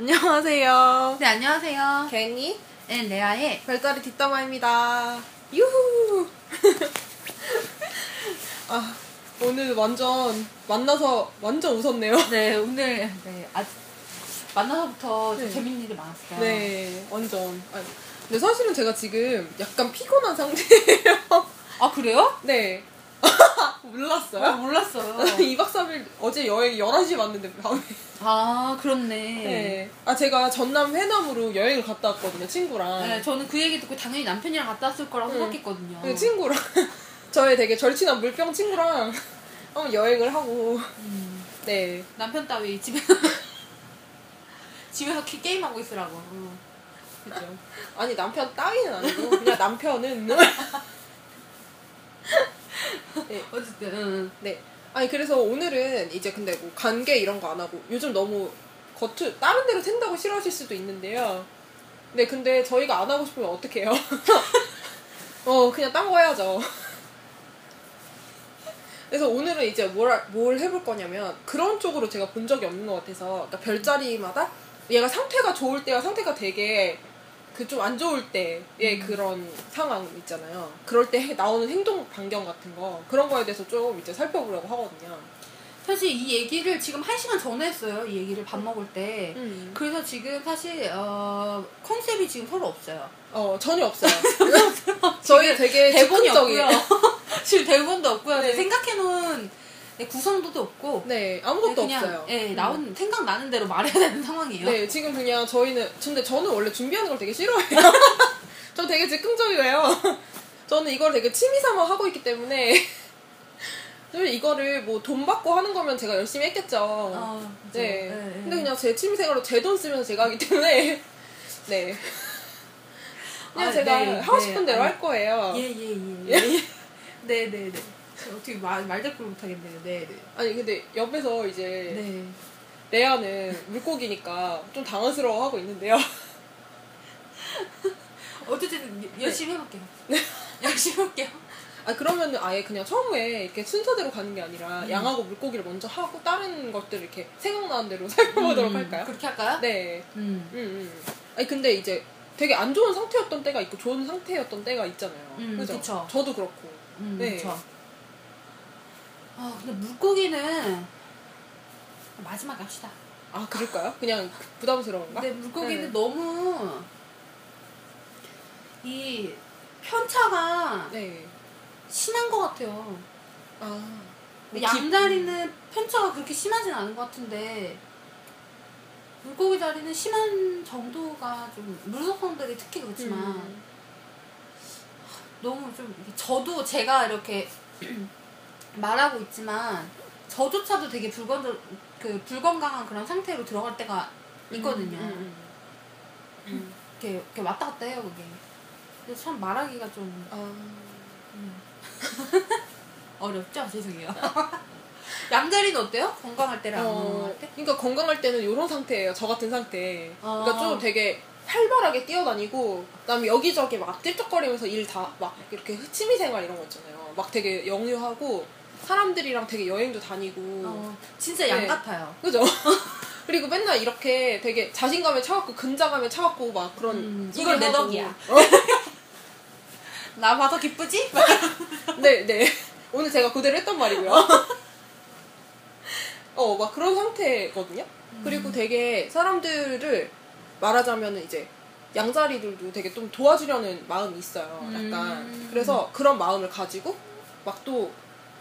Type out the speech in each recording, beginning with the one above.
안녕하세요. 네, 안녕하세요. 괜히 네, 레아의 별자리 뒷담화입니다. 유후! 아, 오늘 완전 만나서 완전 웃었네요. 네, 오늘 네, 아, 만나서부터 좀 네. 재밌는 일이 많았어요. 네, 완전. 아, 근데 사실은 제가 지금 약간 피곤한 상태예요. 아, 그래요? 네. 아, 몰랐어요? 몰랐어요. 2박 3일 어제 여행 11시에 왔는데 밤에. 아, 그렇네. 네. 아, 제가 전남 해남으로 여행을 갔다 왔거든요, 친구랑. 네, 저는 그 얘기 듣고 당연히 남편이랑 갔다 왔을 거라고 네. 생각했거든요. 그 친구랑 저의 되게 절친한 물병 친구랑 한번 여행을 하고 음, 네 남편 따위 집에서 집에서 키- 게임하고 있으라고. 그죠 아니 남편 따위는 아니고 그냥 남편은 네, 어쨌든 응. 네. 아니 그래서 오늘은 이제 근데 뭐 관계 이런 거 안 하고 요즘 너무 겉을 다른 데로 샌다고 싫어하실 수도 있는데요. 네 근데 저희가 안 하고 싶으면 어떡해요? 어 그냥 딴 거 해야죠. 그래서 오늘은 이제 뭘, 할- 뭘 해볼 거냐면 그런 쪽으로 제가 본 적이 없는 것 같아서 그러니까 별자리마다 얘가 상태가 좋을 때와 상태가 되게 그 좀 안 좋을 때의 음. 그런 상황 있잖아요. 그럴 때 해- 나오는 행동 반경 같은 거 그런 거에 대해서 좀 이제 살펴보려고 하거든요. 사실 이 얘기를 지금 한 시간 전에 했어요. 이 얘기를 밥 먹을 때. 음. 그래서 지금 사실 어, 컨셉이 지금 서로 없어요. 어 전혀 없어요. 저희 되게 대본이. 없고요. 지금 대본도 없고요. 네. 생각해놓은 네, 구성도도 없고 네 아무것도 그냥 없어요. 예, 음. 나온 생각 나는 대로 말해야 되는 상황이에요. 네 지금 그냥 저희는 근데 저는 원래 준비하는 걸 되게 싫어해요. 저 되게 즉흥적이에요. 저는 이걸 되게 취미 삼아 하고 있기 때문에 이거를 뭐 돈 받고 하는 거면 제가 열심히 했겠죠. 어, 그죠. 네. 예, 예. 근데 그냥 제 취미 생활로 제 돈 쓰면서 제가 하기 때문에 네. 그냥 아, 제가 네, 하고 네. 싶은 대로 아니, 할 거예요. 예 예예. 예, 예. 네네 네. 어떻게 말 말대꾸를 못하겠네요. 네 네. 아니 근데 옆에서 이제 네. 레아는 물고기니까 좀 당황스러워하고 있는데요. 어쨌든 네. 열심히 해볼게요. 열심히 해볼게요. 아 그러면 아예 그냥 처음에 이렇게 순서대로 가는 게 아니라 음. 양하고 물고기를 먼저 하고 다른 것들 이렇게 생각나는 대로 살펴보도록 음, 할까요? 그렇게 할까요? 네. 음. 음, 음. 아니 근데 이제 되게 안 좋은 상태였던 때가 있고 좋은 상태였던 때가 있잖아요. 음, 그죠? 저도 그렇고. 음, 네. 그쵸. 아, 근데 물고기는 마지막에 합시다. 아 그럴까요? 그냥 부담스러운가? 근데 물고기는 네. 너무 이 편차가 네. 심한 것 같아요. 아. 뭐 양다리는 편차가 그렇게 심하진 않은 것 같은데 물고기 다리는 심한 정도가 좀 물속성들이 특히 그렇지만 음. 너무 좀 저도 제가 이렇게 말하고 있지만 저조차도 되게 불건 그 불건강한 그런 상태로 들어갈 때가 있거든요. 음, 음, 음. 이렇게, 이렇게 왔다 갔다 해요 그게. 그래서 참 말하기가 좀 아. 음. 어렵죠? 죄송해요. 양다리는 어때요? 건강할 때랑 안 어, 건강할 때? 그러니까 건강할 때는 이런 상태예요. 저 같은 상태. 그러니까 아. 좀 되게 활발하게 뛰어다니고, 그다음에 여기저기 막 찔쩍거리면서 일 다 막 이렇게 취미생활 이런 거 있잖아요. 막 되게 영유하고 사람들이랑 되게 여행도 다니고, 어, 진짜 양 네. 같아요. 그죠? 그리고 맨날 이렇게 되게 자신감에 차갖고 근자감에 차갖고 막 그런 음, 이걸 내. 덕이야. 어? 나 봐서 기쁘지? 네, 네. 오늘 제가 그대로 했던 말이고요. 어, 막 그런 상태거든요. 그리고 되게 사람들을 말하자면 이제 양자리들도 되게 좀 도와주려는 마음이 있어요. 약간. 음. 그래서 그런 마음을 가지고 막 또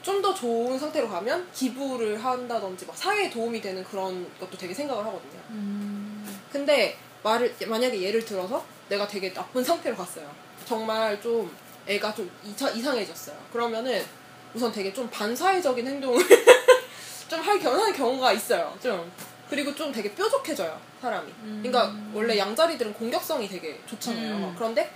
좀 더 좋은 상태로 가면 기부를 한다든지 막 사회에 도움이 되는 그런 것도 되게 생각을 하거든요. 음, 근데 말을 만약에 예를 들어서 내가 되게 나쁜 상태로 갔어요. 정말 좀 애가 좀 이차, 이상해졌어요. 그러면은 우선 되게 좀 반사회적인 행동을 좀 할 경우는 경우가 있어요. 좀 그리고 좀 되게 뾰족해져요 사람이. 그러니까 원래 양자리들은 공격성이 되게 좋잖아요. 음. 그런데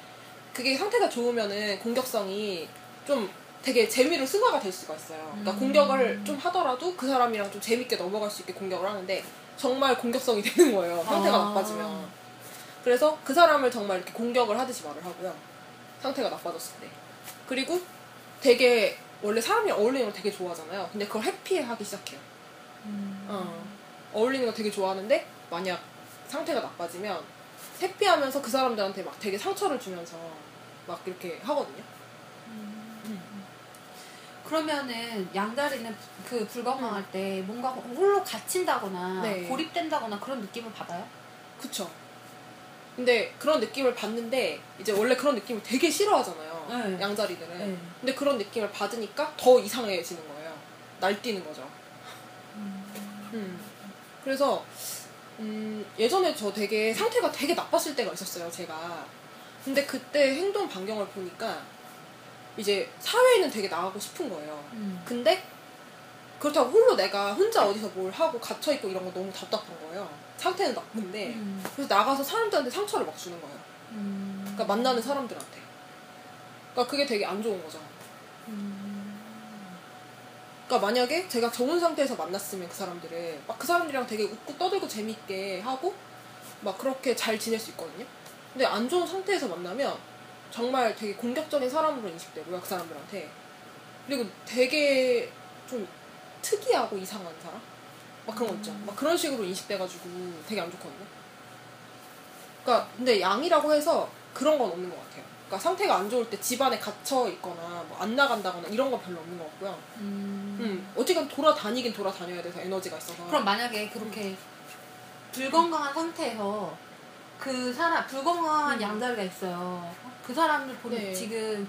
그게 상태가 좋으면은 공격성이 좀 되게 재미로 승화가 될 수가 있어요. 그러니까 음. 공격을 좀 하더라도 그 사람이랑 좀 재밌게 넘어갈 수 있게 공격을 하는데 정말 공격성이 되는 거예요. 상태가 아. 나빠지면. 그래서 그 사람을 정말 이렇게 공격을 하듯이 말을 하고요. 상태가 나빠졌을 때. 그리고 되게 원래 사람이랑 어울리는 걸 되게 좋아하잖아요. 근데 그걸 회피해 하기 시작해요. 음. 어. 어울리는 거 되게 좋아하는데 만약 상태가 나빠지면 회피하면서 그 사람들한테 막 되게 상처를 주면서 막 이렇게 하거든요. 그러면은 양다리는 그 불건강할 때 뭔가 홀로 갇힌다거나 네. 고립된다거나 그런 느낌을 받아요? 그쵸. 근데 그런 느낌을 받는데 이제 원래 그런 느낌을 되게 싫어하잖아요. 네. 양자리들은. 네. 근데 그런 느낌을 받으니까 더 이상해지는 거예요. 날뛰는 거죠. 음. 그래서 음, 예전에 저 되게 상태가 되게 나빴을 때가 있었어요. 제가. 근데 그때 행동 반경을 보니까 이제 사회에는 되게 나가고 싶은 거예요. 음. 근데 그렇다고 홀로 내가 혼자 어디서 뭘 하고 갇혀 있고 이런 거 너무 답답한 거예요. 상태는 나쁜데 음. 그래서 나가서 사람들한테 상처를 막 주는 거예요. 음. 그러니까 만나는 사람들한테. 그러니까 그게 되게 안 좋은 거죠. 음. 그러니까 만약에 제가 좋은 상태에서 만났으면 그 사람들을 막 그 사람들이랑 되게 웃고 떠들고 재밌게 하고 막 그렇게 잘 지낼 수 있거든요. 근데 안 좋은 상태에서 만나면 정말 되게 공격적인 사람으로 인식되고요 그 사람들한테. 그리고 되게 좀 특이하고 이상한 사람? 막 그런 거 있죠. 막 그런 식으로 인식돼가지고 되게 안 좋거든요. 그러니까 근데 양이라고 해서 그런 건 없는 것 같아요. 그러니까 상태가 안 좋을 때 집안에 갇혀 있거나 뭐 안 나간다거나 이런 건 별로 없는 것 같고요. 음. 음, 어쨌든 돌아다니긴 돌아다녀야 돼서 에너지가 있어서. 그럼 만약에 그렇게 불건강한 상태에서 그 사람 불건강한 음. 양자리가 있어요. 그 사람을 보 네. 지금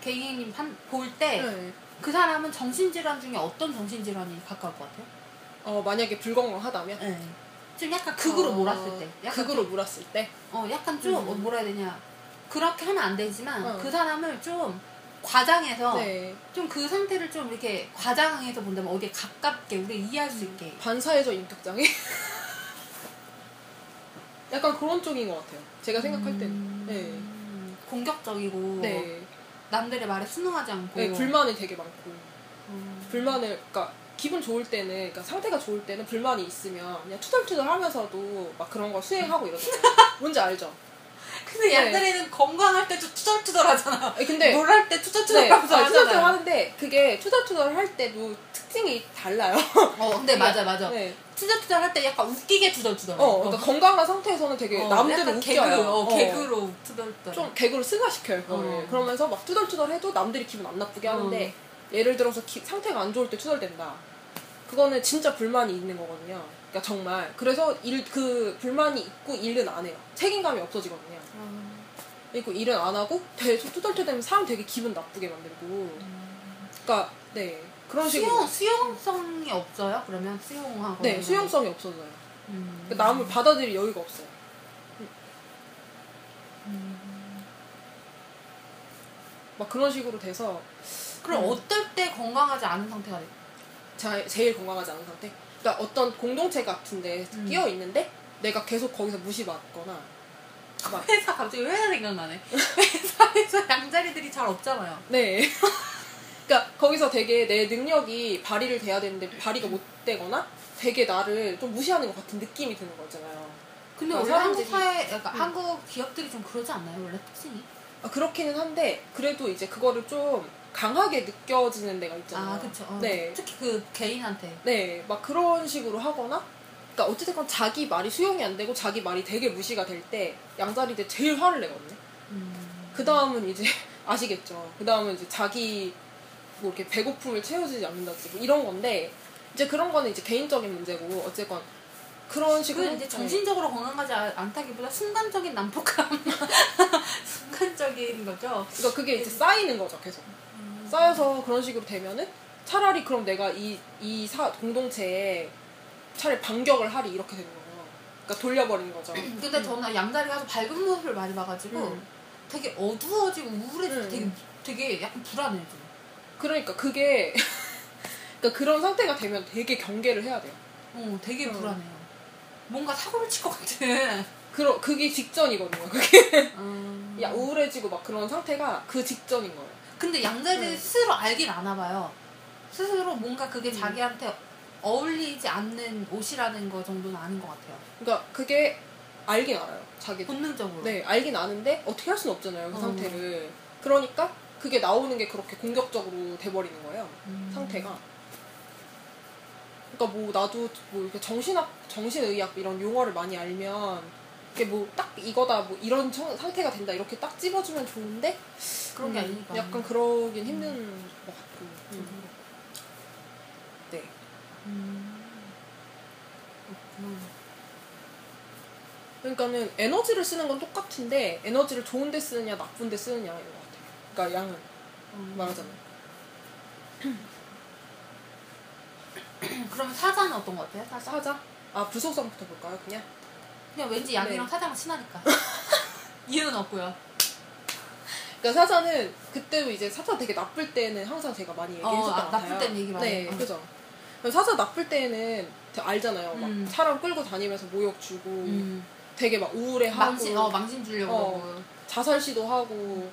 개인님 볼 때그 네. 사람은 정신질환 중에 어떤 정신질환이 가까울 것 같아요? 어, 만약에 불건강하다면 네. 좀 약간 극으로 어, 몰았을 때. 약간 극으로 몰았을 때. 어, 약간 좀, 음. 어, 뭐라 해야 되냐. 그렇게 하면 안 되지만, 어. 그 사람을 좀 과장해서, 네. 좀그 상태를 좀 이렇게 과장해서 본다면 어디에 가깝게 우리 이해할 수 있게. 반사회적 인격장애? 약간 그런 쪽인 것 같아요. 제가 생각할 때는. 음, 공격적이고, 네. 남들의 말에 순응하지 않고. 네. 불만이 되게 많고. 음. 불만을, 그러니까 기분 좋을 때는, 그러니까 상태가 좋을 때는 불만이 있으면 그냥 투덜투덜 하면서도 막 그런 거 수행하고 이러잖아요. 뭔지 알죠? 근데 네. 양자리는 건강할 때도 투덜투덜 하잖아. 아니, 근데. 놀랄 때 투덜투덜 네, 하면서 아, 투덜투덜. 하는데 그게 투덜투덜 할 때도 특징이 달라요. 어, 근데 맞아, 맞아. 네. 투덜투덜 할 때 약간 웃기게 투덜투덜. 어, 그러니까 건강한 상태에서는 되게 어, 남들을 약간 웃겨요. 개그, 어, 어. 개그로 투덜투덜. 좀 개그로 승화시켜요. 어. 그러면서 막 투덜투덜 해도 남들이 기분 안 나쁘게 하는데, 예를 들어서 기- 상태가 안 좋을 때 투덜댄다. 그거는 진짜 불만이 있는 거거든요. 그러니까 정말. 그래서 일, 그 불만이 있고 일은 안 해요. 책임감이 없어지거든요. 음. 그리고 일은 안 하고, 계속 투덜투덜대면 사람 되게 기분 나쁘게 만들고. 그러니까, 네. 그런 식으로. 수용, 수용성이 없어요? 그러면 수용하고. 네, 수용성이 없어져요. 음. 그러니까 남을 받아들일 여유가 없어요. 막 그런 식으로 돼서 그럼 음. 어떨 때 건강하지 않은 상태가 돼요? 자, 제일 건강하지 않은 상태. 그러니까 어떤 공동체 같은데 음. 끼어 있는데 내가 계속 거기서 무시받거나 막 회사 갑자기 회사 생각나네. 회사에서 양자리들이 잘 없잖아요. 네. 그러니까 거기서 되게 내 능력이 발휘를 돼야 되는데 발휘가 못 되거나 되게 나를 좀 무시하는 것 같은 느낌이 드는 거 있잖아요. 근데 아, 원래 사람들이- 한국 사회, 그러니까 음. 한국 기업들이 좀 그러지 않나요? 원래 특징이? 아, 그렇기는 한데 그래도 이제 그거를 좀 강하게 느껴지는 데가 있잖아요. 아, 그쵸. 어. 네. 특히 그 개인한테. 네, 막 그런 식으로 하거나, 그러니까 어쨌든 자기 말이 수용이 안 되고 자기 말이 되게 무시가 될 때 양자리들 제일 화를 내거든요. 음. 그 다음은 이제 아시겠죠. 그 다음은 이제 자기 뭐 이렇게 배고픔을 채워주지 않는다든지 뭐 이런 건데 이제 그런 거는 이제 개인적인 문제고 어쨌건 그런 식으로 그건 이제 정신적으로 건강하지 않- 않다기보다 순간적인 난폭함. 순간적인 거죠. 네. 그러니까 그게 이제 쌓이는 거죠 계속 쌓여서 그런 식으로 되면은 차라리 그럼 내가 이 이 사 공동체에 차라리 반격을 하리 이렇게 되는 거예요. 그러니까 돌려버리는 거죠. 근데 저는 양다리가 아주 밝은 모습을 많이 봐가지고 음. 되게 어두워지고 우울해지고 음. 되게 되게 약간 불안해요. 좀. 그러니까 그게 그러니까 그런 상태가 되면 되게 경계를 해야 돼요. 어, 되게 음. 불안해요. 뭔가 사고를 칠 것 같은. 그러 그게 직전이거든요. 그게 음. 야 우울해지고 막 그런 상태가 그 직전인 거예요. 근데 양자리 음. 스스로 알긴 아나 봐요. 스스로 뭔가 그게 음. 자기한테 어울리지 않는 옷이라는 거 정도는 아닌 것 같아요. 그러니까 그게 알긴 알아요. 자기도. 본능적으로. 네, 알긴 아는데 어떻게 할 수는 없잖아요. 그 어. 상태를. 그러니까 그게 나오는 게 그렇게 공격적으로 돼버리는 거예요. 음. 상태가. 그러니까 뭐 나도 뭐 이렇게 정신학 정신의학 이런 용어를 많이 알면 이게 뭐 딱 이거다 뭐 이런 청- 상태가 된다 이렇게 딱 집어주면 좋은데 그런 게 음, 아니니까. 약간 그러긴 힘든 것 같고 음. 네 음. 그러니까는 에너지를 쓰는 건 똑같은데 에너지를 좋은 데 쓰느냐 나쁜 데 쓰느냐인 것 같아요 그러니까 양은 음. 말하자면 그러면 사자는 어떤 것 같아요? 사자? 사자 아 불속성부터 볼까요 그냥 그냥 왠지 양이랑 네. 사자랑 친하니까. 이유는 없고요. 그러니까 사자는 그때도 이제 사자 되게 나쁠 때는 항상 제가 많이 얘기했었던 어, 아, 것 같아요. 나쁠 땐 얘기 많이 네, 어. 그죠. 사자 나쁠 때는 알잖아요. 막 음. 사람 끌고 다니면서 모욕 주고 음. 되게 막 우울해하고 망신, 어, 망신 주려고 어. 자살 시도하고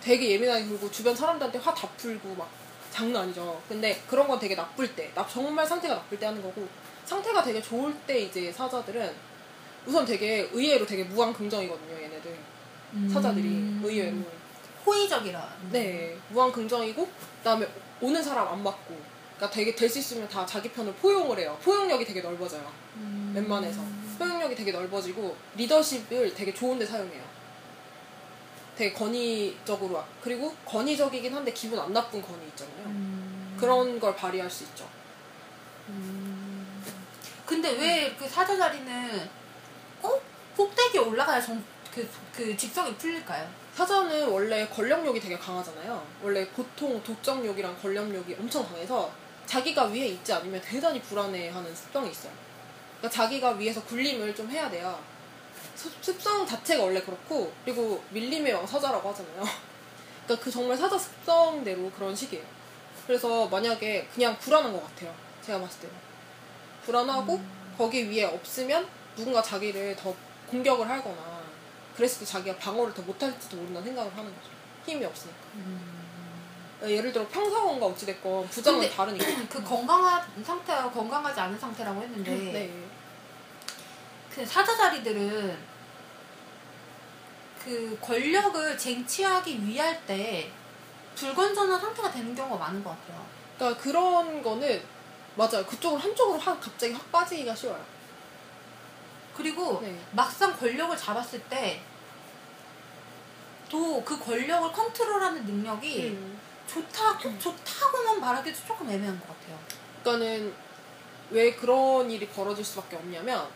되게 예민하게 굴고 주변 사람들한테 화 다 풀고 막 장난 아니죠. 근데 그런 건 되게 나쁠 때, 나 정말 상태가 나쁠 때 하는 거고 상태가 되게 좋을 때 이제 사자들은 우선 되게 의외로 되게 무한 긍정이거든요. 얘네들 사자들이 음. 의외로. 호의적이라. 네, 무한 긍정이고 그다음에 오는 사람 안 맞고, 그러니까 되게 될 수 있으면 다 자기 편을 포용을 해요. 포용력이 되게 넓어져요. 음. 웬만해서 포용력이 되게 넓어지고 리더십을 되게 좋은데 사용해요. 되게 권위적으로 그리고 권위적이긴 한데 기분 안 나쁜 권위 있잖아요. 음. 그런 걸 발휘할 수 있죠. 음. 근데 왜 그 사자 자리는 꼭 꼭대기에 올라가야 정, 그, 그 직성이 풀릴까요? 사자는 원래 권력욕이 되게 강하잖아요. 원래 보통 독점욕이랑 권력욕이 엄청 강해서 자기가 위에 있지 않으면 대단히 불안해하는 습성이 있어요. 그러니까 자기가 위에서 군림을 좀 해야 돼요. 습- 습성 자체가 원래 그렇고 그리고 밀림의 왕 사자라고 하잖아요. 그러니까 그 정말 사자 습성대로 그런 식이에요. 그래서 만약에 그냥 불안한 것 같아요. 제가 봤을 때는 불안하고 거기 위에 없으면 누군가 자기를 더 공격을 하거나 그랬을 때 자기가 방어를 더 못할지도 모른다는 생각을 하는 거죠. 힘이 없으니까. 예를 들어 평사원과 어찌됐건 부장은 근데 다르니까. 그 건강한 상태와 건강하지 않은 상태라고 했는데 네. 그 사자 자리들은 그 권력을 쟁취하기 위할 때 불건전한 상태가 되는 경우가 많은 것 같아요. 그러니까 그런 거는 맞아요. 그쪽으로 한쪽으로 확 갑자기 확 빠지기가 쉬워요. 그리고 네. 막상 권력을 잡았을 때 또 그 권력을 컨트롤하는 능력이 음. 좋다 좋다고만 말하기도 조금 애매한 것 같아요. 그러니까는 왜 그런 일이 벌어질 수밖에 없냐면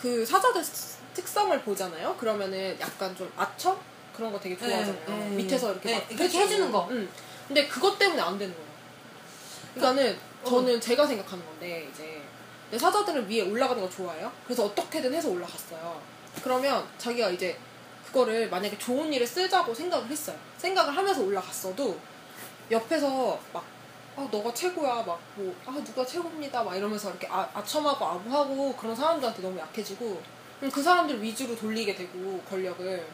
그 사자들 스- 특성을 보잖아요. 그러면은 약간 좀 아첨 그런 거 되게 좋아하잖아요. 네, 네. 밑에서 이렇게 네, 막 그렇게. 해주는 거. 음. 근데 그것 때문에 안 되는 거예요. 그러니까는 어. 저는 제가 생각하는 건데 이제 내 사자들은 위에 올라가는 거 좋아해요. 그래서 어떻게든 해서 올라갔어요. 그러면 자기가 이제 그거를 만약에 좋은 일에 쓰자고 생각을 했어요. 생각을 하면서 올라갔어도 옆에서 막 아, 너가 최고야. 막, 뭐, 아, 누가 최고입니다. 막 이러면서 이렇게 아, 아첨하고 아부하고 그런 사람들한테 너무 약해지고, 그 사람들 위주로 돌리게 되고, 권력을.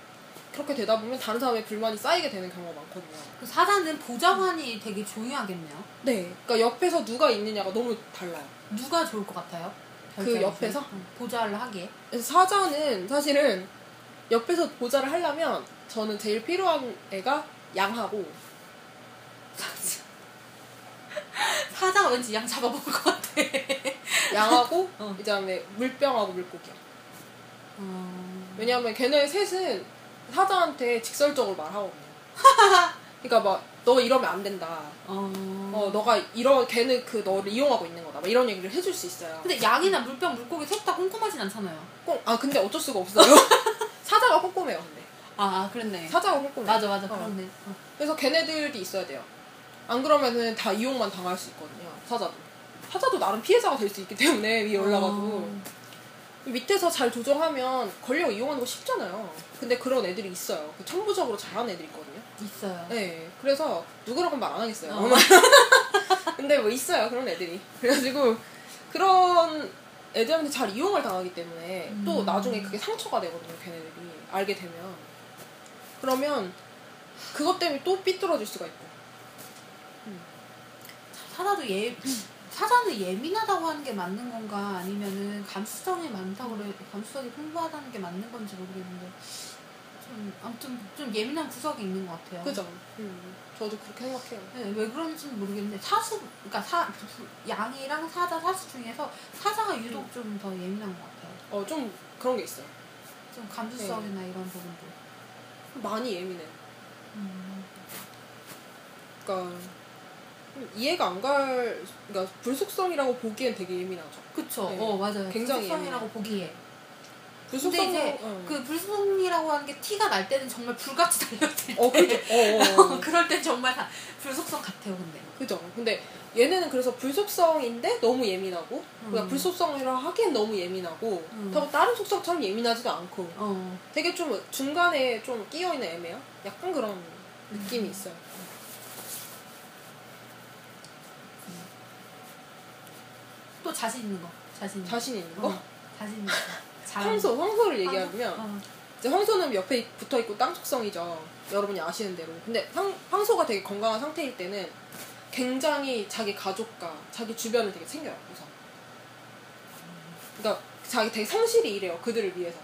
그렇게 되다 보면 다른 사람의 불만이 쌓이게 되는 경우가 많거든요. 그 사자는 보좌관이 되게 중요하겠네요. 네. 그러니까 옆에서 누가 있느냐가 너무 달라요. 누가 좋을 것 같아요? 그? 옆에서? 응, 보좌를 하기에. 그래서 사자는 사실은 옆에서 보좌를 하려면 저는 제일 필요한 애가 양하고, 사자가 왠지 양 잡아먹을 것 같아. 양하고, 어. 그 다음에 물병하고 물고기요. 어... 왜냐하면 걔네 셋은 사자한테 직설적으로 말하거든요. 그러니까 막 너 이러면 안 된다. 어... 어 너가 이런 걔는 그 너를 이용하고 있는 거다. 막 이런 얘기를 해줄 수 있어요. 근데 양이나 물병, 물고기 셋 다 꼼꼼하진 않잖아요. 꼭, 아 근데 어쩔 수가 없어요. 사자가 꼼꼼해요. 근데 아, 그랬네. 사자가 꼼꼼해. 맞아, 맞아. 어. 그렇네. 어. 그래서 걔네들이 있어야 돼요. 안 그러면은 다 이용만 당할 수 있거든요. 사자도. 사자도 나름 피해자가 될 수 있기 때문에 위에 올라가도 어. 밑에서 잘 조정하면 권력 이용하는 거 쉽잖아요. 근데 그런 애들이 있어요. 그 천부적으로 잘하는 애들이 있거든요. 있어요. 네, 그래서 누구라고 말 안 하겠어요. 어. 근데 뭐 있어요 그런 애들이. 그래가지고 그런 애들한테 잘 이용을 당하기 때문에 또 음. 나중에 그게 상처가 되거든요. 걔네들이 알게 되면. 그러면 그것 때문에 또 삐뚤어질 수가 있고. 사자도 예, 사자는 예민하다고 하는 게 맞는 건가 아니면은 감수성이 많다고 그래 감수성이 풍부하다는 게 맞는 건지 모르겠는데 좀 아무튼 좀 예민한 구석이 있는 것 같아요. 그죠? 음, 저도 그렇게 생각해요. 네, 왜 그런지는 모르겠는데 사수 그러니까 사 양이랑 사자 사수 중에서 사자가 유독 음. 좀더 예민한 것 같아요. 어, 좀 그런 게 있어요. 좀 감수성이나 네. 이런 부분도. 많이 예민해. 음. 그러니까 좀 이해가 안 갈, 그러니까 불속성이라고 보기엔 되게 예민하죠. 그쵸. 네. 어 맞아요. 굉장히 불속성이라고 보기에. 불속성. 근데 이제 어. 그 불속성이라고 하는 게 티가 날 때는 정말 불같이 달렸을 때. 어, 그죠. 어, 어, 어. 그럴 땐 정말 다 불속성 같아요, 근데. 그죠. 근데 얘네는 그래서 불속성인데 너무 예민하고, 그러니까 음. 불속성이라 하기엔 너무 예민하고, 음. 다른 속성처럼 예민하지도 않고, 어. 되게 좀 중간에 좀 끼어있는 애매요? 약간 그런 느낌이 있어요. 또 자신 있는 거. 자신 있는 거. 자신 있는 거? 어, 자신 있는 거. 황소, 황소를 거. 얘기하면, 어. 이제 황소는 옆에 붙어 있고 땅 속성이죠. 여러분이 아시는 대로. 근데 황, 황소가 되게 건강한 상태일 때는 굉장히 자기 가족과 자기 주변을 되게 챙겨요, 우선. 그러니까 자기 되게 성실히 일해요, 그들을 위해서.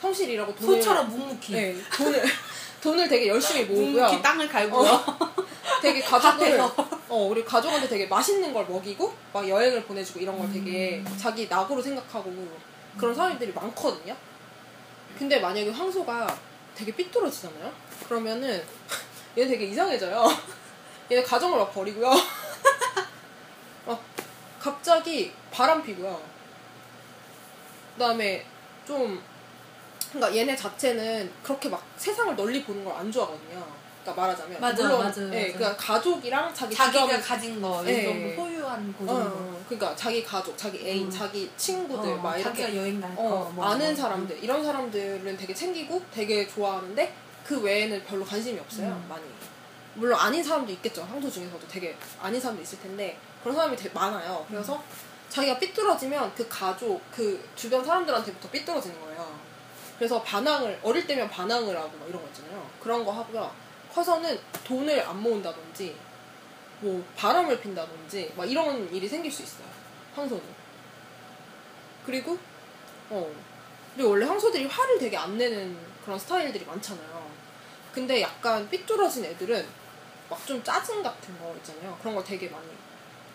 성실히 일하고 돈을. 소처럼 묵묵히. 네, 돈을, 돈을 되게 열심히 모으고요. 묵묵히 땅을 갈고요. 되게 가족을. 어, 우리 가족한테 되게 맛있는 걸 먹이고, 막 여행을 보내주고 이런 걸 되게 음. 자기 낙으로 생각하고 그런 사람들이 많거든요. 근데 만약에 황소가 되게 삐뚤어지잖아요? 그러면은 얘 되게 이상해져요. 얘 가정을 막 버리고요. 막 갑자기 바람 피고요. 그 다음에 좀, 그러니까 얘네 자체는 그렇게 막 세상을 널리 보는 걸 안 좋아하거든요. 그러니까 말하자면. 맞아요, 물론, 맞아요, 예, 맞아요. 그러니까 가족이랑 자기 자기가 주변 가진 거, 이 네. 정도 소유한 그 어. 어, 그러니까 자기 가족, 자기 애인, 음. 자기 친구들 어, 막 이렇게 여행 갈 거. 어, 뭐, 아는 뭐. 사람들 이런 사람들은 되게 챙기고 되게 좋아하는데 그 외에는 별로 관심이 없어요 음. 많이 물론 아닌 사람도 있겠죠 황소 중에서도 되게 아닌 사람도 있을 텐데 그런 사람이 되게 많아요 그래서 음. 자기가 삐뚤어지면 그 가족 그 주변 사람들한테부터 삐뚤어지는 거예요 그래서 반항을 어릴 때면 반항을 하고 막 이런 거 있잖아요 그런 거 하고요 커서는 돈을 안 모은다든지 뭐 바람을 핀다든지 막 이런 일이 생길 수 있어요 황소는 그리고 어 그리고 원래 황소들이 화를 되게 안 내는 그런 스타일들이 많잖아요 근데 약간 삐뚤어진 애들은 막 좀 짜증 같은 거 있잖아요 그런 거 되게 많이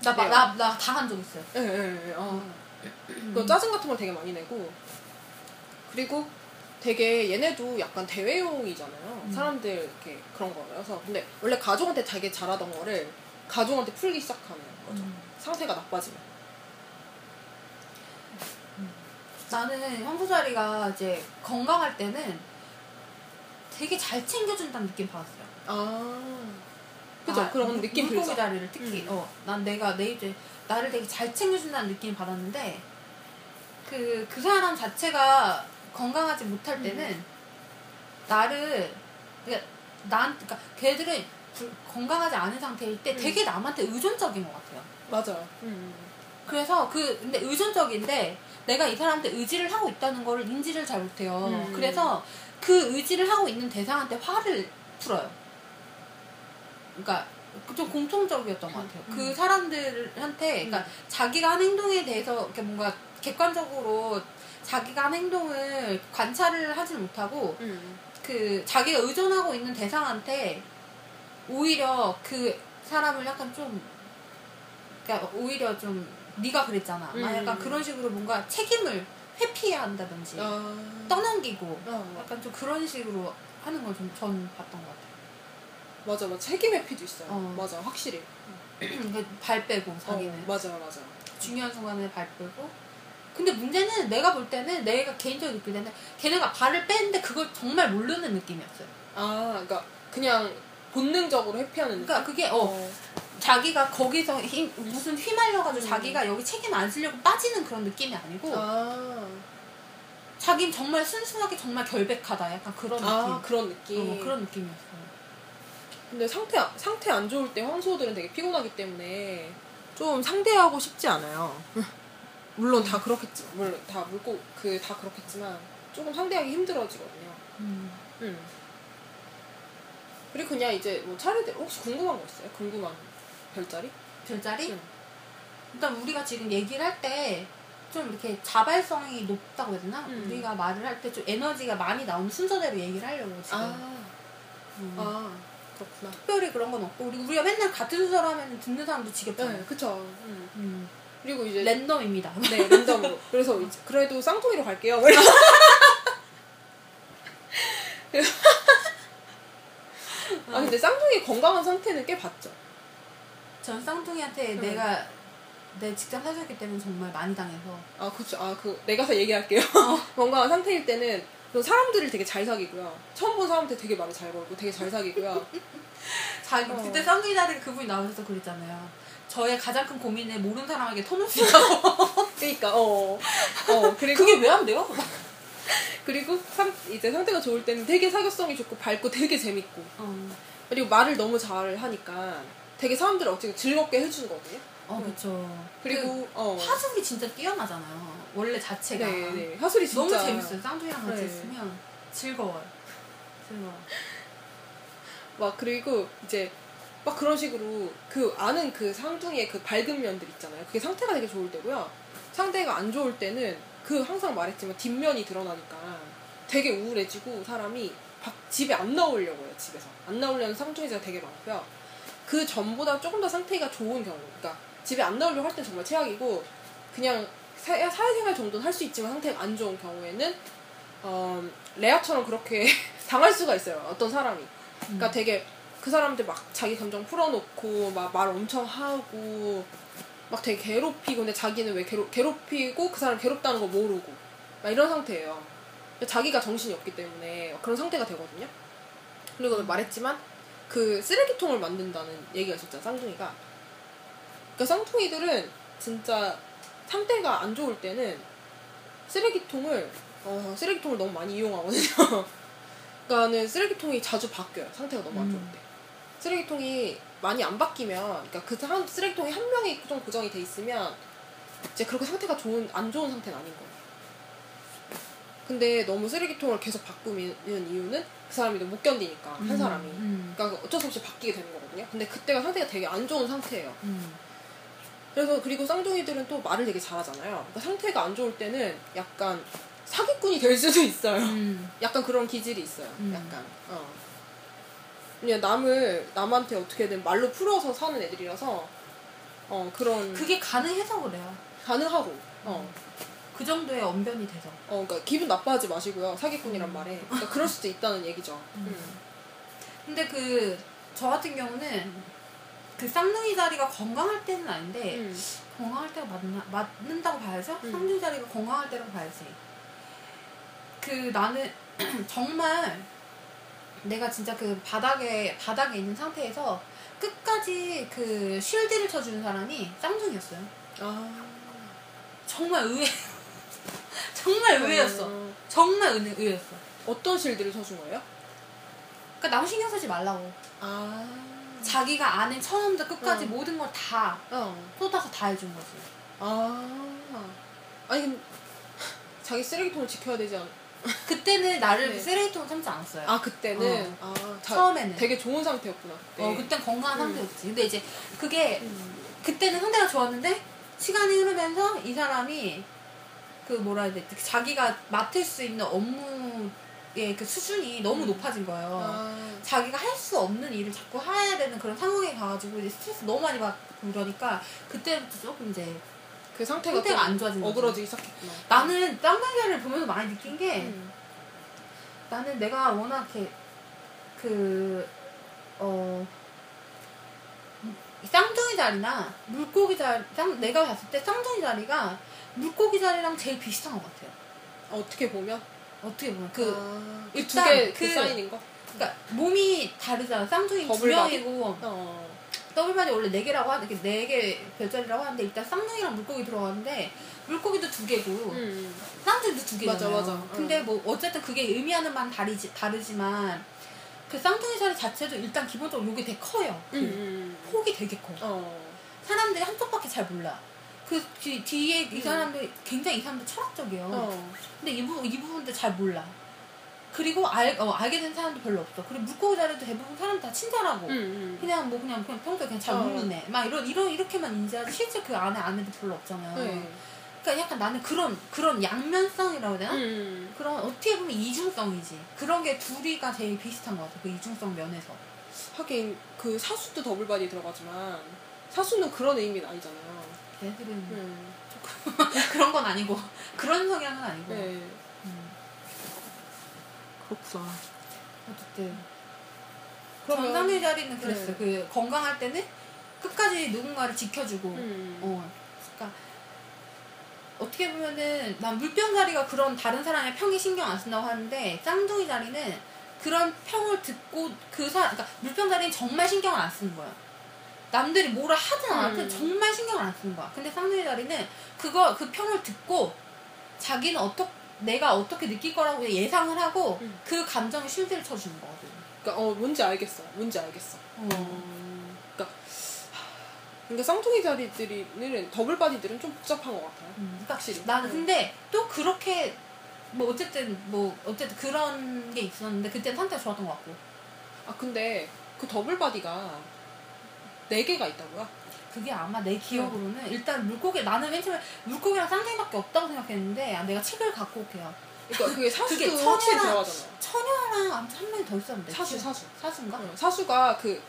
나, 나, 네. 나, 나 당한 적 있어요. 예예 예 어. 그 짜증 같은 걸 되게 많이 내고 그리고 되게 얘네도 약간 대외용이잖아요. 음. 사람들 이렇게 그런 거라서 근데 원래 가족한테 되게 잘하던 거를 가족한테 풀기 시작하는 거죠. 음. 상태가 나빠지면. 나는 황소자리가 이제 건강할 때는 되게 잘 챙겨준다는 느낌 받았어요. 아 그죠 아, 그런 물- 느낌 물고기 들죠. 자리를 특히 음. 어, 난 내가 내 이제 나를 되게 잘 챙겨준다는 느낌을 받았는데 그 그 사람 자체가 건강하지 못할 때는 나를 그러니까 난 그러니까 걔들은 불- 건강하지 않은 상태일 때 음. 되게 남한테 의존적인 것 같아요. 맞아요. 음. 그래서 그 근데 의존적인데 내가 이 사람한테 의지를 하고 있다는 거를 인지를 잘 못해요. 음. 그래서 그 의지를 하고 있는 대상한테 화를 풀어요. 그러니까 좀 공통적이었던 것 같아요. 음. 그 사람들한테 그러니까 자기가 한 행동에 대해서 이렇게 뭔가 객관적으로 자기가 한 행동을 관찰을 하지 못하고 음. 그 자기가 의존하고 있는 대상한테 오히려 그 사람을 약간 좀 그러니까 오히려 좀 네가 그랬잖아. 막 음. 약간 그런 식으로 뭔가 책임을 회피해야 한다든지 아. 떠넘기고 어. 약간 좀 그런 식으로 하는 걸 좀 전 봤던 것 같아요. 맞아 맞아 책임 회피도 있어요. 어. 맞아 확실히. 그발 빼고 자기는 어, 맞아요 맞아. 중요한 순간에 발 빼고 근데 문제는 내가 볼 때는 내가 개인적으로 느낄 때는 걔네가 발을 빼는데 그걸 정말 모르는 느낌이었어요. 아 그러니까 그냥 본능적으로 회피하는 느낌. 그러니까 그게 어 자기가 거기서 힘, 무슨 휘말려가지고 음. 자기가 여기 책임 안 지려고 빠지는 그런 느낌이 아니고 아, 자기는 정말 순수하게 정말 결백하다 약간 그런 느낌 아 그런 느낌. 어, 그런 느낌이었어요 근데 상태 상태 안 좋을 때 황소들은 되게 피곤하기 때문에 좀 상대하고 싶지 않아요. 물론 다 그렇겠지. 물론 다 물고 그 다 그렇겠지만 조금 상대하기 힘들어지거든요. 음. 음. 그리고 그냥 이제 뭐 차례대로 혹시 궁금한 거 있어요? 궁금한 별자리? 별자리? 응. 일단 우리가 지금 얘기를 할 때 좀 이렇게 자발성이 높다고 해야 되나? 음. 우리가 말을 할 때 좀 에너지가 많이 나오는 순서대로 얘기를 하려고 지금. 아, 음. 아 그렇구나. 특별히 그런 건 없고 우리 우리가 맨날 같은 순서로 하면 듣는 사람도 지겹잖아요. 네, 그쵸. 음. 음. 그리고 이제 랜덤입니다. 네 랜덤으로. 그래서 이제 그래도 쌍둥이로 갈게요. 아 근데 쌍둥이 건강한 상태는 꽤 봤죠. 전 쌍둥이한테 음. 내가 내 직장 사줬기 때문에 정말 많이 당해서 아 그쵸. 아그 내가 서 얘기할게요. 건강한 상태일 때는 그 사람들을 되게 잘 사귀고요. 처음 본 사람한테 되게 말을 잘 걸고 되게 잘 사귀고요. 자기 어. 그때 쌍둥이 다들 그분이 나오셔서 그랬잖아요. 저의 가장 큰 고민을 모르는 사람에게 있다고. 그러니까 어. 어 그리고 그게 왜 안 돼요? 그리고 상, 이제 상태가 좋을 때는 되게 사교성이 좋고 밝고 되게 재밌고 어, 그리고 말을 너무 잘 하니까 되게 사람들을 어떻게 즐겁게 해주거든요. 어 그쵸. 그리고 어. 그 화술이 진짜 뛰어나잖아요. 원래 자체가. 네, 네. 하술이 진짜 너무 재밌어요. 쌍둥이랑 같이 네. 있으면 즐거워요. 즐거워. 막 그리고 이제 막 그런 식으로 그 아는 그 상둥이의 그 밝은 면들 있잖아요. 그게 상태가 되게 좋을 때고요. 상태가 안 좋을 때는 그 항상 말했지만 뒷면이 드러나니까 되게 우울해지고 사람이 밖- 집에 안 나오려고 해요. 집에서 안 나오려는 상둥이가 되게 많고요. 그 전보다 조금 더 상태가 좋은 경우, 그러니까 집에 안 나오려고 할 땐 정말 최악이고 그냥 사, 사회생활 정도는 할 수 있지만 상태가 안 좋은 경우에는 어, 레아처럼 그렇게 당할 수가 있어요. 어떤 사람이. 그러니까 되게 그 사람들 막 자기 감정 풀어놓고 막 말 엄청 하고 막 되게 괴롭히고 근데 자기는 왜 괴롭, 괴롭히고 그 사람 괴롭다는 거 모르고 막 이런 상태예요. 자기가 정신이 없기 때문에 그런 상태가 되거든요. 그리고 말했지만 그 쓰레기통을 만든다는 얘기가 있었잖아 쌍둥이가. 그러니까 쌍둥이들은 진짜 상태가 안 좋을 때는 쓰레기통을 어, 쓰레기통을 너무 많이 이용하거든요. 그러니까는 쓰레기통이 자주 바뀌어요. 상태가 너무 안 좋을 음. 때. 쓰레기통이 많이 안 바뀌면, 그러니까 그 한, 쓰레기통이 한 명이 좀 고정이 돼 있으면 이제 그렇게 상태가 좋은 안 좋은 상태는 아닌 거예요. 근데 너무 쓰레기통을 계속 바꾸는 이유는 그 사람이 못 견디니까 한 음, 사람이. 음, 그러니까 어쩔 수 없이 바뀌게 되는 거거든요. 근데 그때가 상태가 되게 안 좋은 상태예요. 음. 그래서 그리고 쌍둥이들은 또 말을 되게 잘하잖아요. 그러니까 상태가 안 좋을 때는 약간 사기꾼이 될 수도 있어요. 음. 약간 그런 기질이 있어요. 음. 약간. 어. 그냥 남을 남한테 어떻게든 말로 풀어서 사는 애들이라서 어 그런 그게 가능해서 그래요. 가능하고 어. 그 정도의 언변이 돼서. 어, 그러니까 기분 나빠하지 마시고요. 사기꾼이란 음. 말에. 그러니까 그럴 수도 있다는 얘기죠. 음. 근데 그, 저 같은 경우는 그 쌍둥이 자리가 건강할 때는 아닌데, 음. 건강할 때가 맞나, 맞는다고 봐야죠? 음. 쌍둥이 자리가 건강할 때라고 봐야지. 그 나는 정말 내가 진짜 그 바닥에, 바닥에 있는 상태에서 끝까지 그 쉴드를 쳐주는 사람이 쌍둥이였어요. 아. 정말 의외, 정말 의외였어. 어. 정말 의, 의외였어. 어떤 실드를 쳐준 거예요? 그러니까 남 신경 쓰지 말라고. 아. 자기가 아는 처음부터 끝까지 어. 모든 걸다 어. 쏟아서 다 해준 거지. 아. 아니 자기 쓰레기통을 지켜야 되지 않? 그때는 나를 네. 쓰레기통을 참지 않았어요. 아 그때는 아 자, 처음에는. 되게 좋은 상태였구나 그때. 어, 그땐 건강한 음. 상태였지. 근데 이제 그게 음. 그때는 상태가 좋았는데 시간이 흐르면서 이 사람이 그 뭐라 해야 되지? 자기가 맡을 수 있는 업무의 그 수준이 너무 음. 높아진 거예요. 아. 자기가 할 수 없는 일을 자꾸 해야 되는 그런 상황에 가가지고 이제 스트레스 너무 많이 받고 그러니까 그때부터 조금 이제 그 상태가, 상태가 좀안 좋아진 거지. 어그러지기 시작했구나. 나는 쌍둥이를 보면서 많이 느낀 게 음. 나는 내가 워낙 이렇게 그, 어, 이 쌍둥이 자리나 물고기 자리, 쌍, 내가 봤을 때 쌍둥이 자리가 물고기 자리랑 제일 비슷한 것 같아요. 어떻게 보면 어떻게 보면. 그, 아, 일단 그두개 그- 그 사인인 거. 그러니까 몸이 다르잖아. 쌍둥이 두? 명이고, 어. double body 원래 네 개라고 하는데, 이렇게 네개 별자리라고 하는데, 일단 쌍둥이랑 물고기 들어가는데, 물고기도 두 개고, 음. 쌍둥이도 두 개잖아요. 맞아, 맞아. 근데 응. 뭐 어쨌든 그게 의미하는 바는 다르지, 다르지만 그 쌍둥이 자리 자체도 일단 기본적으로 요게 되게 커요. 그 음. 폭이 되게 커. 어. 사람들이 한쪽밖에 잘 몰라. 그 뒤, 뒤에 이 음. 사람들 굉장히 이 사람들 철학적이에요. 어. 근데 이, 부, 이 부분도 잘 몰라. 그리고 알, 어, 알게 된 사람도 별로 없어. 그리고 물고기 자리도 대부분 사람 다 친절하고 음, 음. 그냥 뭐 그냥 그냥 평소에 그냥 잘 어. 묻는 애. 막 이런 이런 이렇게만 인지하지 실제 그 안에 애들 별로 없잖아요. 네. 그러니까 약간 나는 그런 그런 양면성이라고 해야 되나? 음. 그런 어떻게 보면 이중성이지. 그런 게 둘이가 제일 비슷한 것 같아. 그 이중성 면에서. 하긴 그 사수도 double body 들어가지만 사수는 그런 의미는 아니잖아요. 걔들은 음. 그런 건 아니고 그런 성향은 아니고. 네. 음. 그렇구나. 어쨌든 쌍둥이 자리는 그랬어. 네. 그 건강할 때는 끝까지 누군가를 지켜주고. 음. 어. 그러니까 어떻게 보면은 난 물병 자리가 그런 다른 사람의 평에 신경 안 쓴다고 하는데 쌍둥이 자리는 그런 평을 듣고 그 사람 그러니까 물병 자리는 정말 신경을 안 쓰는 거야. 남들이 뭐라 하든 안 하든 음. 정말 신경을 안 쓰는 거야. 근데 쌍둥이 자리는 그거 그 평을 듣고 자기는 어떻게 내가 어떻게 느낄 거라고 예상을 하고 음. 그 감정에 쉴드를 쳐주는 거거든. 그러니까 어 뭔지 알겠어. 뭔지 알겠어. 어. 음. 그러니까 그러니까 쌍둥이 자리들은 double body들은 좀 복잡한 것 같아요. 음, 그러니까 확실히. 나는 음. 근데 또 그렇게 뭐 어쨌든 뭐 어쨌든 그런 게 있었는데 그때는 상태가 좋았던 것 같고 아 근데 그 double body가 네 개가 있다고요? 그게 아마 내 기억으로는 일단 물고기 나는 맨 처음에 물고기랑 쌍둥이밖에 없다고 생각했는데 아, 내가 책을 갖고 올게요 그러니까 그게 사수도 그게 처녀랑- 들어가잖아요. 처녀랑 아무튼 한 명이 더 있었는데 사수 사수. 사수인가? 어, 사수가 그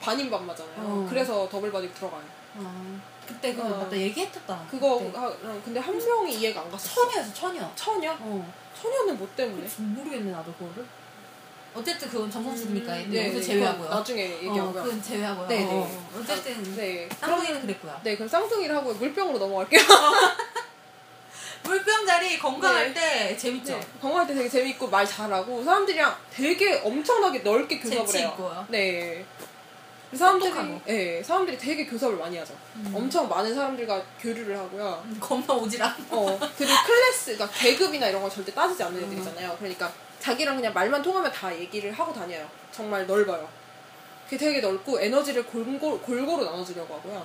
반인 반마잖아요. 어. 그래서 double body 들어가요. 어, 그때 그거 어. 맞다 얘기했었다 그거 그때. 하, 근데 한 명이 이해가 안 갔었어. 처녀였어 처녀 처녀? 어 처녀는 뭐 때문에? 모르겠네 나도 그거를 어쨌든 그건 전공수니까 음, 네, 여기서 제외하고요 나중에 어, 얘기하고요. 그건 제외하고요 네, 네. 어, 어. 어쨌든 네. 쌍둥이는 그랬고요 네, 그럼 쌍둥이를 하고 물병으로 넘어갈게요. 물병 자리 건강할 네. 때 재밌죠? 네, 건강할 때 되게 재밌고 말 잘하고 사람들이랑 되게 엄청나게 넓게 교섭을 해요. 있고요. 네. 사람들이 똑똑하고. 네, 사람들이 되게 교섭을 많이 하죠. 음. 엄청 많은 사람들과 교류를 하고요. 음, 겁나 오지랖. 어, 그리고 클래스, 그러니까 계급이나 이런 걸 절대 따지지 않는 음. 애들이잖아요. 그러니까 자기랑 그냥 말만 통하면 다 얘기를 하고 다녀요. 정말 넓어요. 그게 되게 넓고 에너지를 골고루, 골고루 나눠주려고 하고요.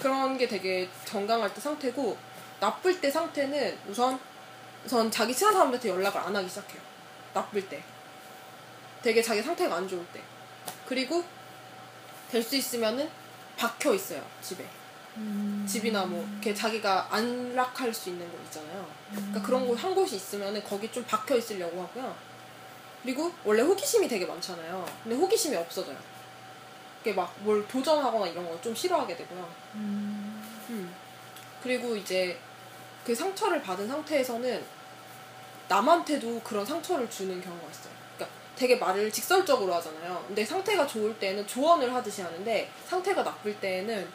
그런 게 되게 건강할 때 상태고 나쁠 때 상태는 우선 우선 자기 친한 사람한테 연락을 안 하기 시작해요. 나쁠 때. 되게 자기 상태가 안 좋을 때. 그리고 될 수 있으면은 박혀 있어요 집에. 집이나 뭐 이렇게 자기가 안락할 수 있는 곳 있잖아요. 그러니까 그런 곳 한 곳이 있으면은 거기 좀 박혀 있으려고 하고요. 그리고 원래 호기심이 되게 많잖아요. 근데 호기심이 없어져요. 이게 막 뭘 도전하거나 이런 거좀 싫어하게 되고요. 음. 그리고 이제 그 상처를 받은 상태에서는 남한테도 그런 상처를 주는 경우가 있어요. 그러니까 되게 말을 직설적으로 하잖아요. 근데 상태가 좋을 때는 조언을 하듯이 하는데 상태가 나쁠 때는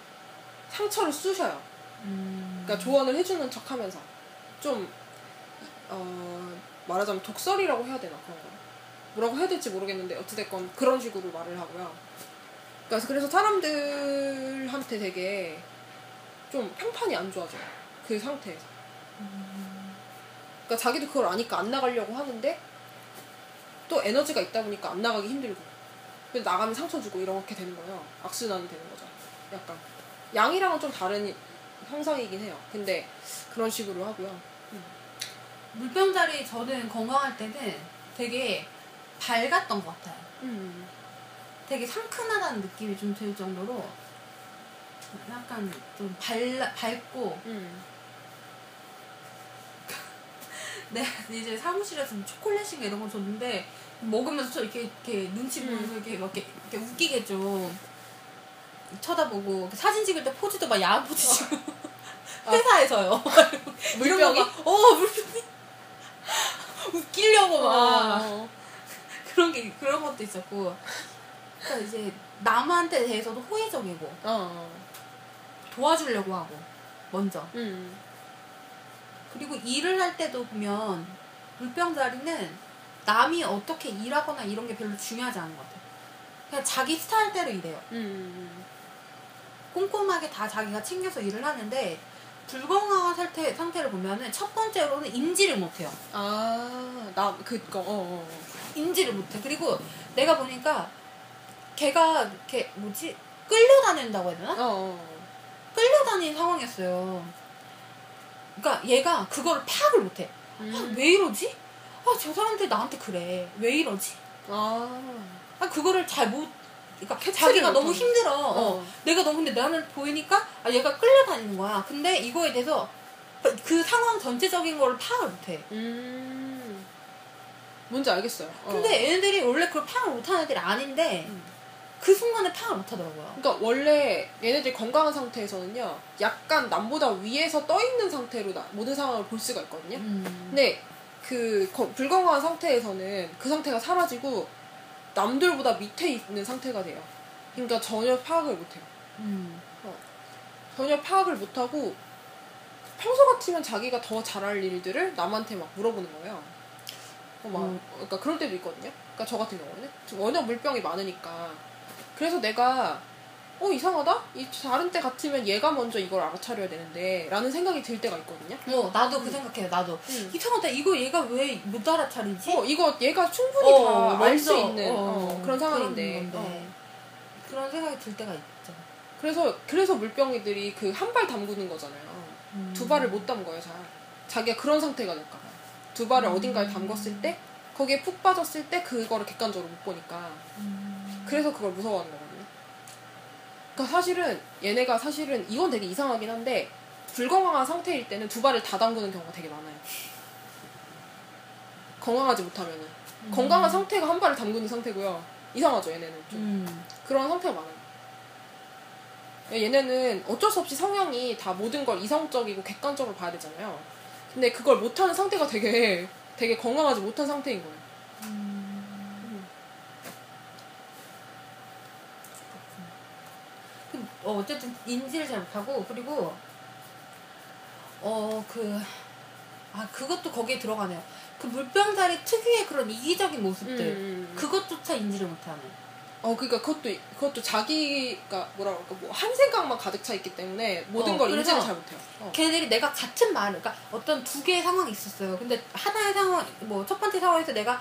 상처를 쑤셔요. 그러니까 조언을 해주는 척하면서 좀 어, 말하자면 독설이라고 해야 되나 그런 거 뭐라고 해야 될지 모르겠는데 어찌됐건 그런 식으로 말을 하고요. 그러니까 그래서 사람들한테 되게 좀 평판이 안 좋아져요. 그 상태에서. 그러니까 자기도 그걸 아니까 안 나가려고 하는데 또 에너지가 있다 보니까 안 나가기 힘들고 근데 나가면 상처 주고 이렇게 되는 거예요. 악순환이 되는 거죠. 약간 양이랑은 좀 다른 형상이긴 해요. 근데 그런 식으로 하고요. 물병 자리 저는 건강할 때는 되게 밝았던 것 같아요. 음. 되게 상큼하다는 느낌이 좀 들 정도로 약간 좀 발, 밝고 음. 내가 이제 사무실에서 뭐 초콜릿인가 이런 거 줬는데 먹으면서 저 이렇게 이렇게 눈치 음. 보면서 이렇게 막 이렇게, 이렇게 웃기게 좀 쳐다보고 사진 찍을 때 포즈도 막 야한 포즈 찍고 회사에서요. 이런 거 물병이? 막, 어 물병이 웃기려고 막 어. 그런 게 그런 것도 있었고 그러니까 이제 남한테 대해서도 호의적이고 어. 도와주려고 하고 먼저 음. 그리고 일을 할 때도 보면 물병자리는 남이 어떻게 일하거나 이런 게 별로 중요하지 않은 것 같아요. 그냥 자기 스타일대로 일해요. 음. 꼼꼼하게 다 자기가 챙겨서 일을 하는데 불건강한 상태, 상태를 보면은 첫 번째로는 인지를 못해요. 아, 나 그거 어. 어. 인지를 못해. 그리고 내가 보니까 걔가 이렇게 뭐지 끌려다닌다고 해야 되나? 어. 어. 끌려다니는 상황이었어요. 그러니까 얘가 그거를 파악을 못해. 아, 음. 왜 이러지? 아, 저 사람들 나한테 그래. 왜 이러지? 아. 아, 그거를 잘 못, 그러니까 자기가 너무 못하는. 힘들어. 어. 어. 내가 너무 근데 나는 보이니까 아, 얘가 끌려다니는 거야. 근데 이거에 대해서 그 상황 전체적인 거를 파악을 못해. 음. 뭔지 알겠어요. 어. 근데 얘네들이 원래 그걸 파악을 못하는 애들이 아닌데 음. 그 순간에 파악을 못하더라고요. 그러니까 원래 얘네들이 건강한 상태에서는요, 약간 남보다 위에서 떠 있는 상태로 나- 모든 상황을 볼 수가 있거든요. 음. 근데 그 거- 불건강한 상태에서는 그 상태가 사라지고 남들보다 밑에 있는 상태가 돼요. 그러니까 전혀 파악을 못해요. 음. 전혀 파악을 못하고 평소 같으면 자기가 더 잘할 일들을 남한테 막 물어보는 거예요. 어, 막, 음. 그러니까 그럴 때도 있거든요. 그러니까 저 같은 경우는 좀 워낙 물병이 많으니까 그래서 내가 어 이상하다? 이 다른 때 같으면 얘가 먼저 이걸 알아차려야 되는데 라는 생각이 들 때가 있거든요. 어, 나도 그 생각해요. 나도 음. 이상하다. 이거 얘가 왜 못 알아차리지? 어 이거 얘가 충분히 어, 다알 수 있는 어, 어, 그런 상황인데 그런. 어. 그런 생각이 들 때가 있죠. 그래서 그래서 물병이들이 그 한 발 담그는 거잖아요. 음. 두 발을 못 담궈요 잘. 자기가 그런 상태가 될까 봐. 두 발을 음. 어딘가에 담궜을 때 거기에 푹 빠졌을 때 그거를 객관적으로 못 보니까 음. 그래서 그걸 무서워하는 거거든요. 그러니까 사실은 얘네가 사실은 이건 되게 이상하긴 한데 불건강한 상태일 때는 두 발을 다 담그는 경우가 되게 많아요. 건강하지 못하면은 음. 건강한 상태가 한 발을 담그는 상태고요. 이상하죠 얘네는 좀. 음. 그런 상태가 많아요. 얘네는 어쩔 수 없이 성향이 다 모든 걸 이성적이고 객관적으로 봐야 되잖아요. 근데 그걸 못하는 상태가 되게 되게 건강하지 못한 상태인 거예요. 음. 그, 어, 어쨌든 인지를 잘 못하고 그리고 어 그 아 그것도 거기에 들어가네요. 그 물병자리 특유의 그런 이기적인 모습들 음. 그것조차 인지를 못하는. 어 그러니까 그것도 그것도 자기가 뭐라 그럴까 뭐 한 생각만 가득 차 있기 때문에 모든 어, 걸 인지를 잘 못해요. 어. 걔네들이 내가 같은 말을 그러니까 어떤 두 개의 상황이 있었어요. 근데 하나의 상황 뭐 첫 번째 상황에서 내가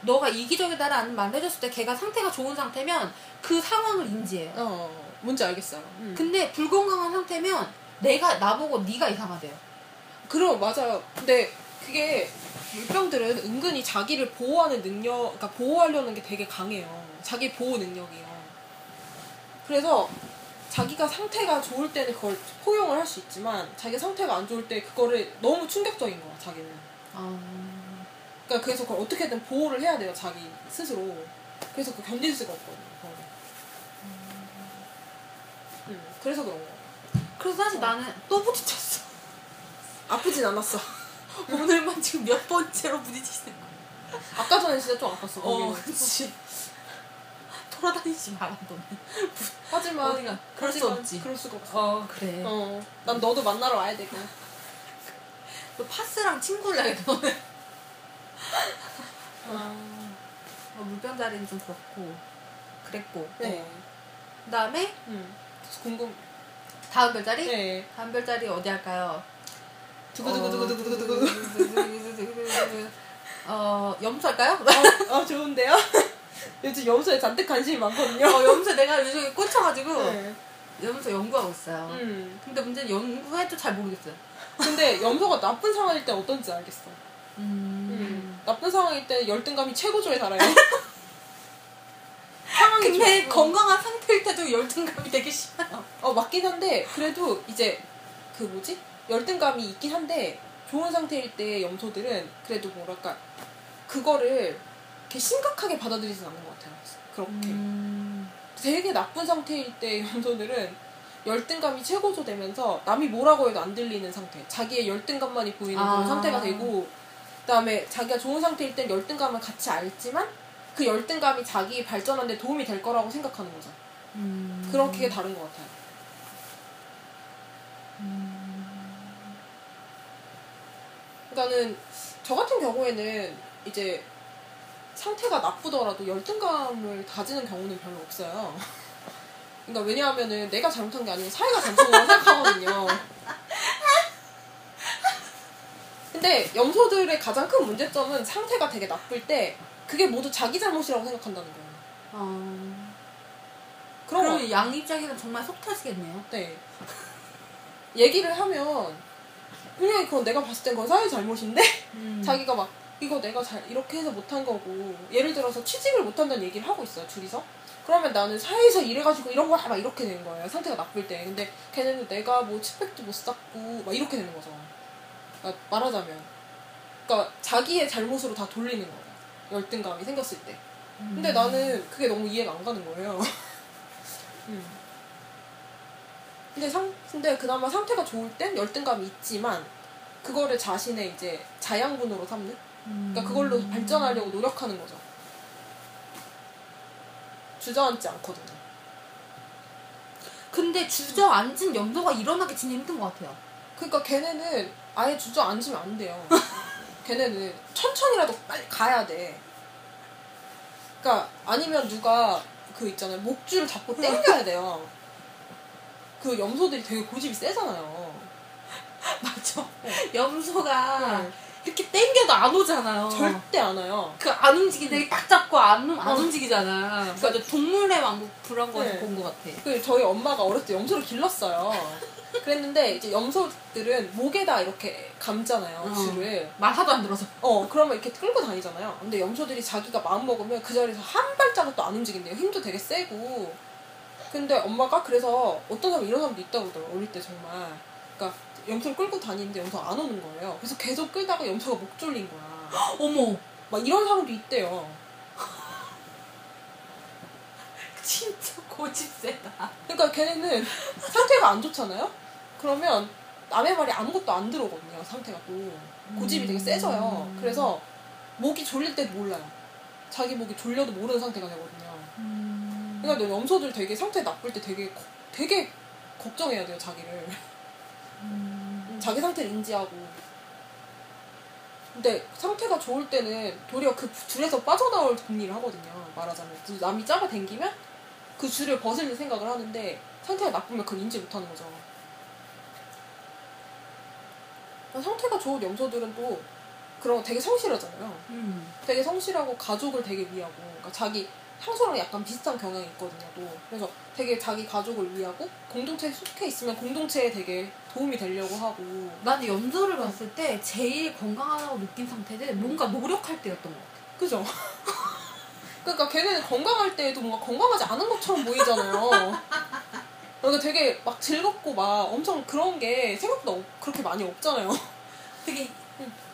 너가 이기적이다라는 말을 해줬을 때 걔가 상태가 좋은 상태면 그 상황을 인지해요. 어 뭔지 알겠어요. 음. 근데 불건강한 상태면 내가 나보고 네가 이상하대요. 그럼 맞아요. 근데 그게 물병들은 은근히 자기를 보호하는 능력, 그러니까 보호하려는 게 되게 강해요. 자기 보호 능력이요. 그래서 자기가 상태가 좋을 때는 그걸 포용을 할 수 있지만 자기 상태가 안 좋을 때 그거를 너무 충격적인 거야 자기는. 아, 그러니까 그래서 그걸 어떻게든 보호를 해야 돼요 자기 스스로. 그래서 그 견딜 수가 없거든요. 음, 그래서 그런 거. 그래서 사실 나는 또 부딪혔어. 아프진 않았어. 오늘만 지금 몇 번째로 부딪히는 거야. 아까 전에 진짜 좀 아팠어. 어. 그치. 돌아다니지 마라, 너는. 하지만 어디가? 그럴 수 없지. 그럴 수가 없어. 어, 그래. 어, 난 너도 만나러 와야 되고. 너 파스랑 친구를 해야겠다, 너는. 아, 어, 물병 자리는 좀 그렇고. 그랬고. 네. 그 다음에 음. 궁금. 다음 별자리? 네. 다음 별자리 어디 할까요? 두구두구두구두구두구. 두구두구두구두구두구. 어, 염소 할까요? 어, 어, 좋은데요? 요즘 염소에 잔뜩 관심이 많거든요. 어, 염소 내가 요즘에 꽂혀가지고 네. 염소 연구하고 있어요. 음. 근데 문제는 연구해도 잘 모르겠어요. 근데 염소가 나쁜 상황일 때 어떤지 알겠어. 음. 음. 나쁜 상황일 때 열등감이 최고조에 달아요. 상황이 근데 좋- 건강한 상태일 때도 열등감이 되게 심해요. 어 맞긴 한데 그래도 이제 그 뭐지 열등감이 있긴 한데 좋은 상태일 때 염소들은 그래도 뭐랄까 그거를 이렇게 심각하게 받아들이진 않는 것 같아요. 그렇게 음. 되게 나쁜 상태일 때 염소들은 열등감이 최고조 되면서 남이 뭐라고 해도 안 들리는 상태 자기의 열등감만이 보이는 아. 그런 상태가 되고 그 다음에 자기가 좋은 상태일 땐 열등감을 같이 알지만 그 열등감이 자기 발전하는 데 도움이 될 거라고 생각하는 거죠. 음. 그렇게 다른 것 같아요. 그러니까는 저 같은 경우에는 이제 상태가 나쁘더라도 열등감을 가지는 경우는 별로 없어요. 그러니까 왜냐하면은 내가 잘못한 게 아니고 사회가 잘못한 거라고 생각하거든요. 근데 염소들의 가장 큰 문제점은 상태가 되게 나쁠 때 그게 모두 자기 잘못이라고 생각한다는 거예요. 어. 그런 거 그럼 양 입장에서는 정말 속 터지겠네요. 네. 얘기를 하면 분명히 그건 내가 봤을 땐 그건 사회 잘못인데 음. 자기가 막 이거 내가 잘 이렇게 해서 못한 거고 예를 들어서 취직을 못한다는 얘기를 하고 있어요 둘이서. 그러면 나는 사회에서 일해가지고 이런 거야 막 이렇게 되는 거예요. 상태가 나쁠 때. 근데 걔네는 내가 뭐 치백도 못 쌌고 막 이렇게 되는 거죠. 그러니까 말하자면 그러니까 자기의 잘못으로 다 돌리는 거야 열등감이 생겼을 때. 근데 음. 나는 그게 너무 이해가 안 가는 거예요. 음. 근데 상 근데 그나마 상태가 좋을 땐 열등감이 있지만 그거를 자신의 이제 자양분으로 삼는 그러니까 그걸로 음. 발전하려고 노력하는 거죠 주저앉지 않거든요 근데 주저앉은 염소가 일어나기 진짜 힘든 것 같아요. 그러니까 걔네는 아예 주저앉으면 안 돼요. 걔네는 천천히라도 빨리 가야 돼. 그러니까 아니면 누가 그 있잖아요 목줄을 잡고 당겨야 돼요. 그 염소들이 되게 고집이 세잖아요. 맞아. 염소가 네. 이렇게 땡겨도 안 오잖아요. 절대 안 와요. 그 안 움직이는데 딱 잡고 안, 안 어. 움직이잖아. 맞아. 동물의 왕국 그런 거 네. 본 것 같아. 그 저희 엄마가 어렸을 때 염소를 길렀어요. 그랬는데 이제 염소들은 목에다 이렇게 감잖아요 어. 줄을. 말 하도 안 들어서. 어, 그러면 이렇게 끌고 다니잖아요. 근데 염소들이 자기가 마음 먹으면 그 자리에서 한 발자국도 안 움직인대요. 힘도 되게 세고. 근데 엄마가 그래서 어떤 사람 이런 사람도 있다고 그러더라고요. 어릴 때 정말. 그러니까 염소를 끌고 다니는데 염소가 안 오는 거예요. 그래서 계속 끌다가 염소가 목 졸린 거야. 어머. 막 이런 사람도 있대요. 진짜 고집세다. 그러니까 걔네는 상태가 안 좋잖아요? 그러면 남의 말이 아무것도 안 들어오거든요. 상태가 또. 고집이 되게 세져요. 음. 그래서 목이 졸릴 때도 몰라요. 자기 목이 졸려도 모르는 상태가 되거든요. 음. 그러니까 너 염소들 되게 상태 나쁠 때 되게 거- 되게 걱정해야 돼요 자기를 음. 자기 상태를 인지하고. 근데 상태가 좋을 때는 도리어 그 줄에서 빠져나올 궁리를 하거든요 말하자면. 그 남이 잡아 당기면 그 줄을 벗을 생각을 하는데 상태가 나쁘면 그걸 인지 못하는 거죠. 그러니까 상태가 좋은 염소들은 또 그런 거 되게 성실하잖아요. 음. 되게 성실하고 가족을 되게 위하고. 그러니까 자기 향수랑 약간 비슷한 경향이 있거든요 또 그래서 되게 자기 가족을 위하고 공동체에 속해 있으면 공동체에 되게 도움이 되려고 하고 나는 염소를 봤을 때 제일 건강하다고 느낀 상태는 뭔가 노력할 때였던 것 같아. 그죠? 그러니까 걔네는 건강할 때에도 뭔가 건강하지 않은 것처럼 보이잖아요 그러니까 되게 막 즐겁고 막 엄청 그런 게 생각보다 없- 그렇게 많이 없잖아요 되게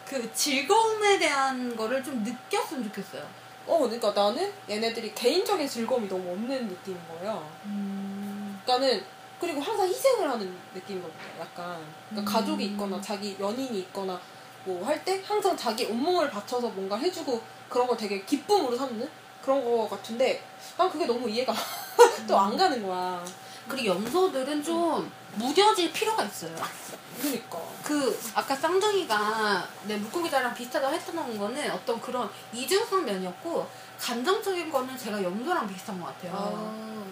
그 즐거움에 대한 거를 좀 느꼈으면 좋겠어요. 어 그러니까 나는 얘네들이 개인적인 즐거움이 너무 없는 느낌인 거예요 음. 그러니까는 그리고 항상 희생을 하는 느낌이거든요. 약간 그러니까 음. 가족이 있거나 자기 연인이 있거나 뭐 할 때 항상 자기 온몸을 바쳐서 뭔가 해주고 그런 걸 되게 기쁨으로 삼는 그런 거 같은데 난 그게 너무 이해가 또 안 가는 거야. 그리고 염소들은 좀 무뎌질 필요가 있어요. 그러니까. 그 아까 쌍둥이가 내 물고기자랑 비슷하다고 했던 거는 어떤 그런 이중성 면이었고 감정적인 거는 제가 염소랑 비슷한 것 같아요. 아,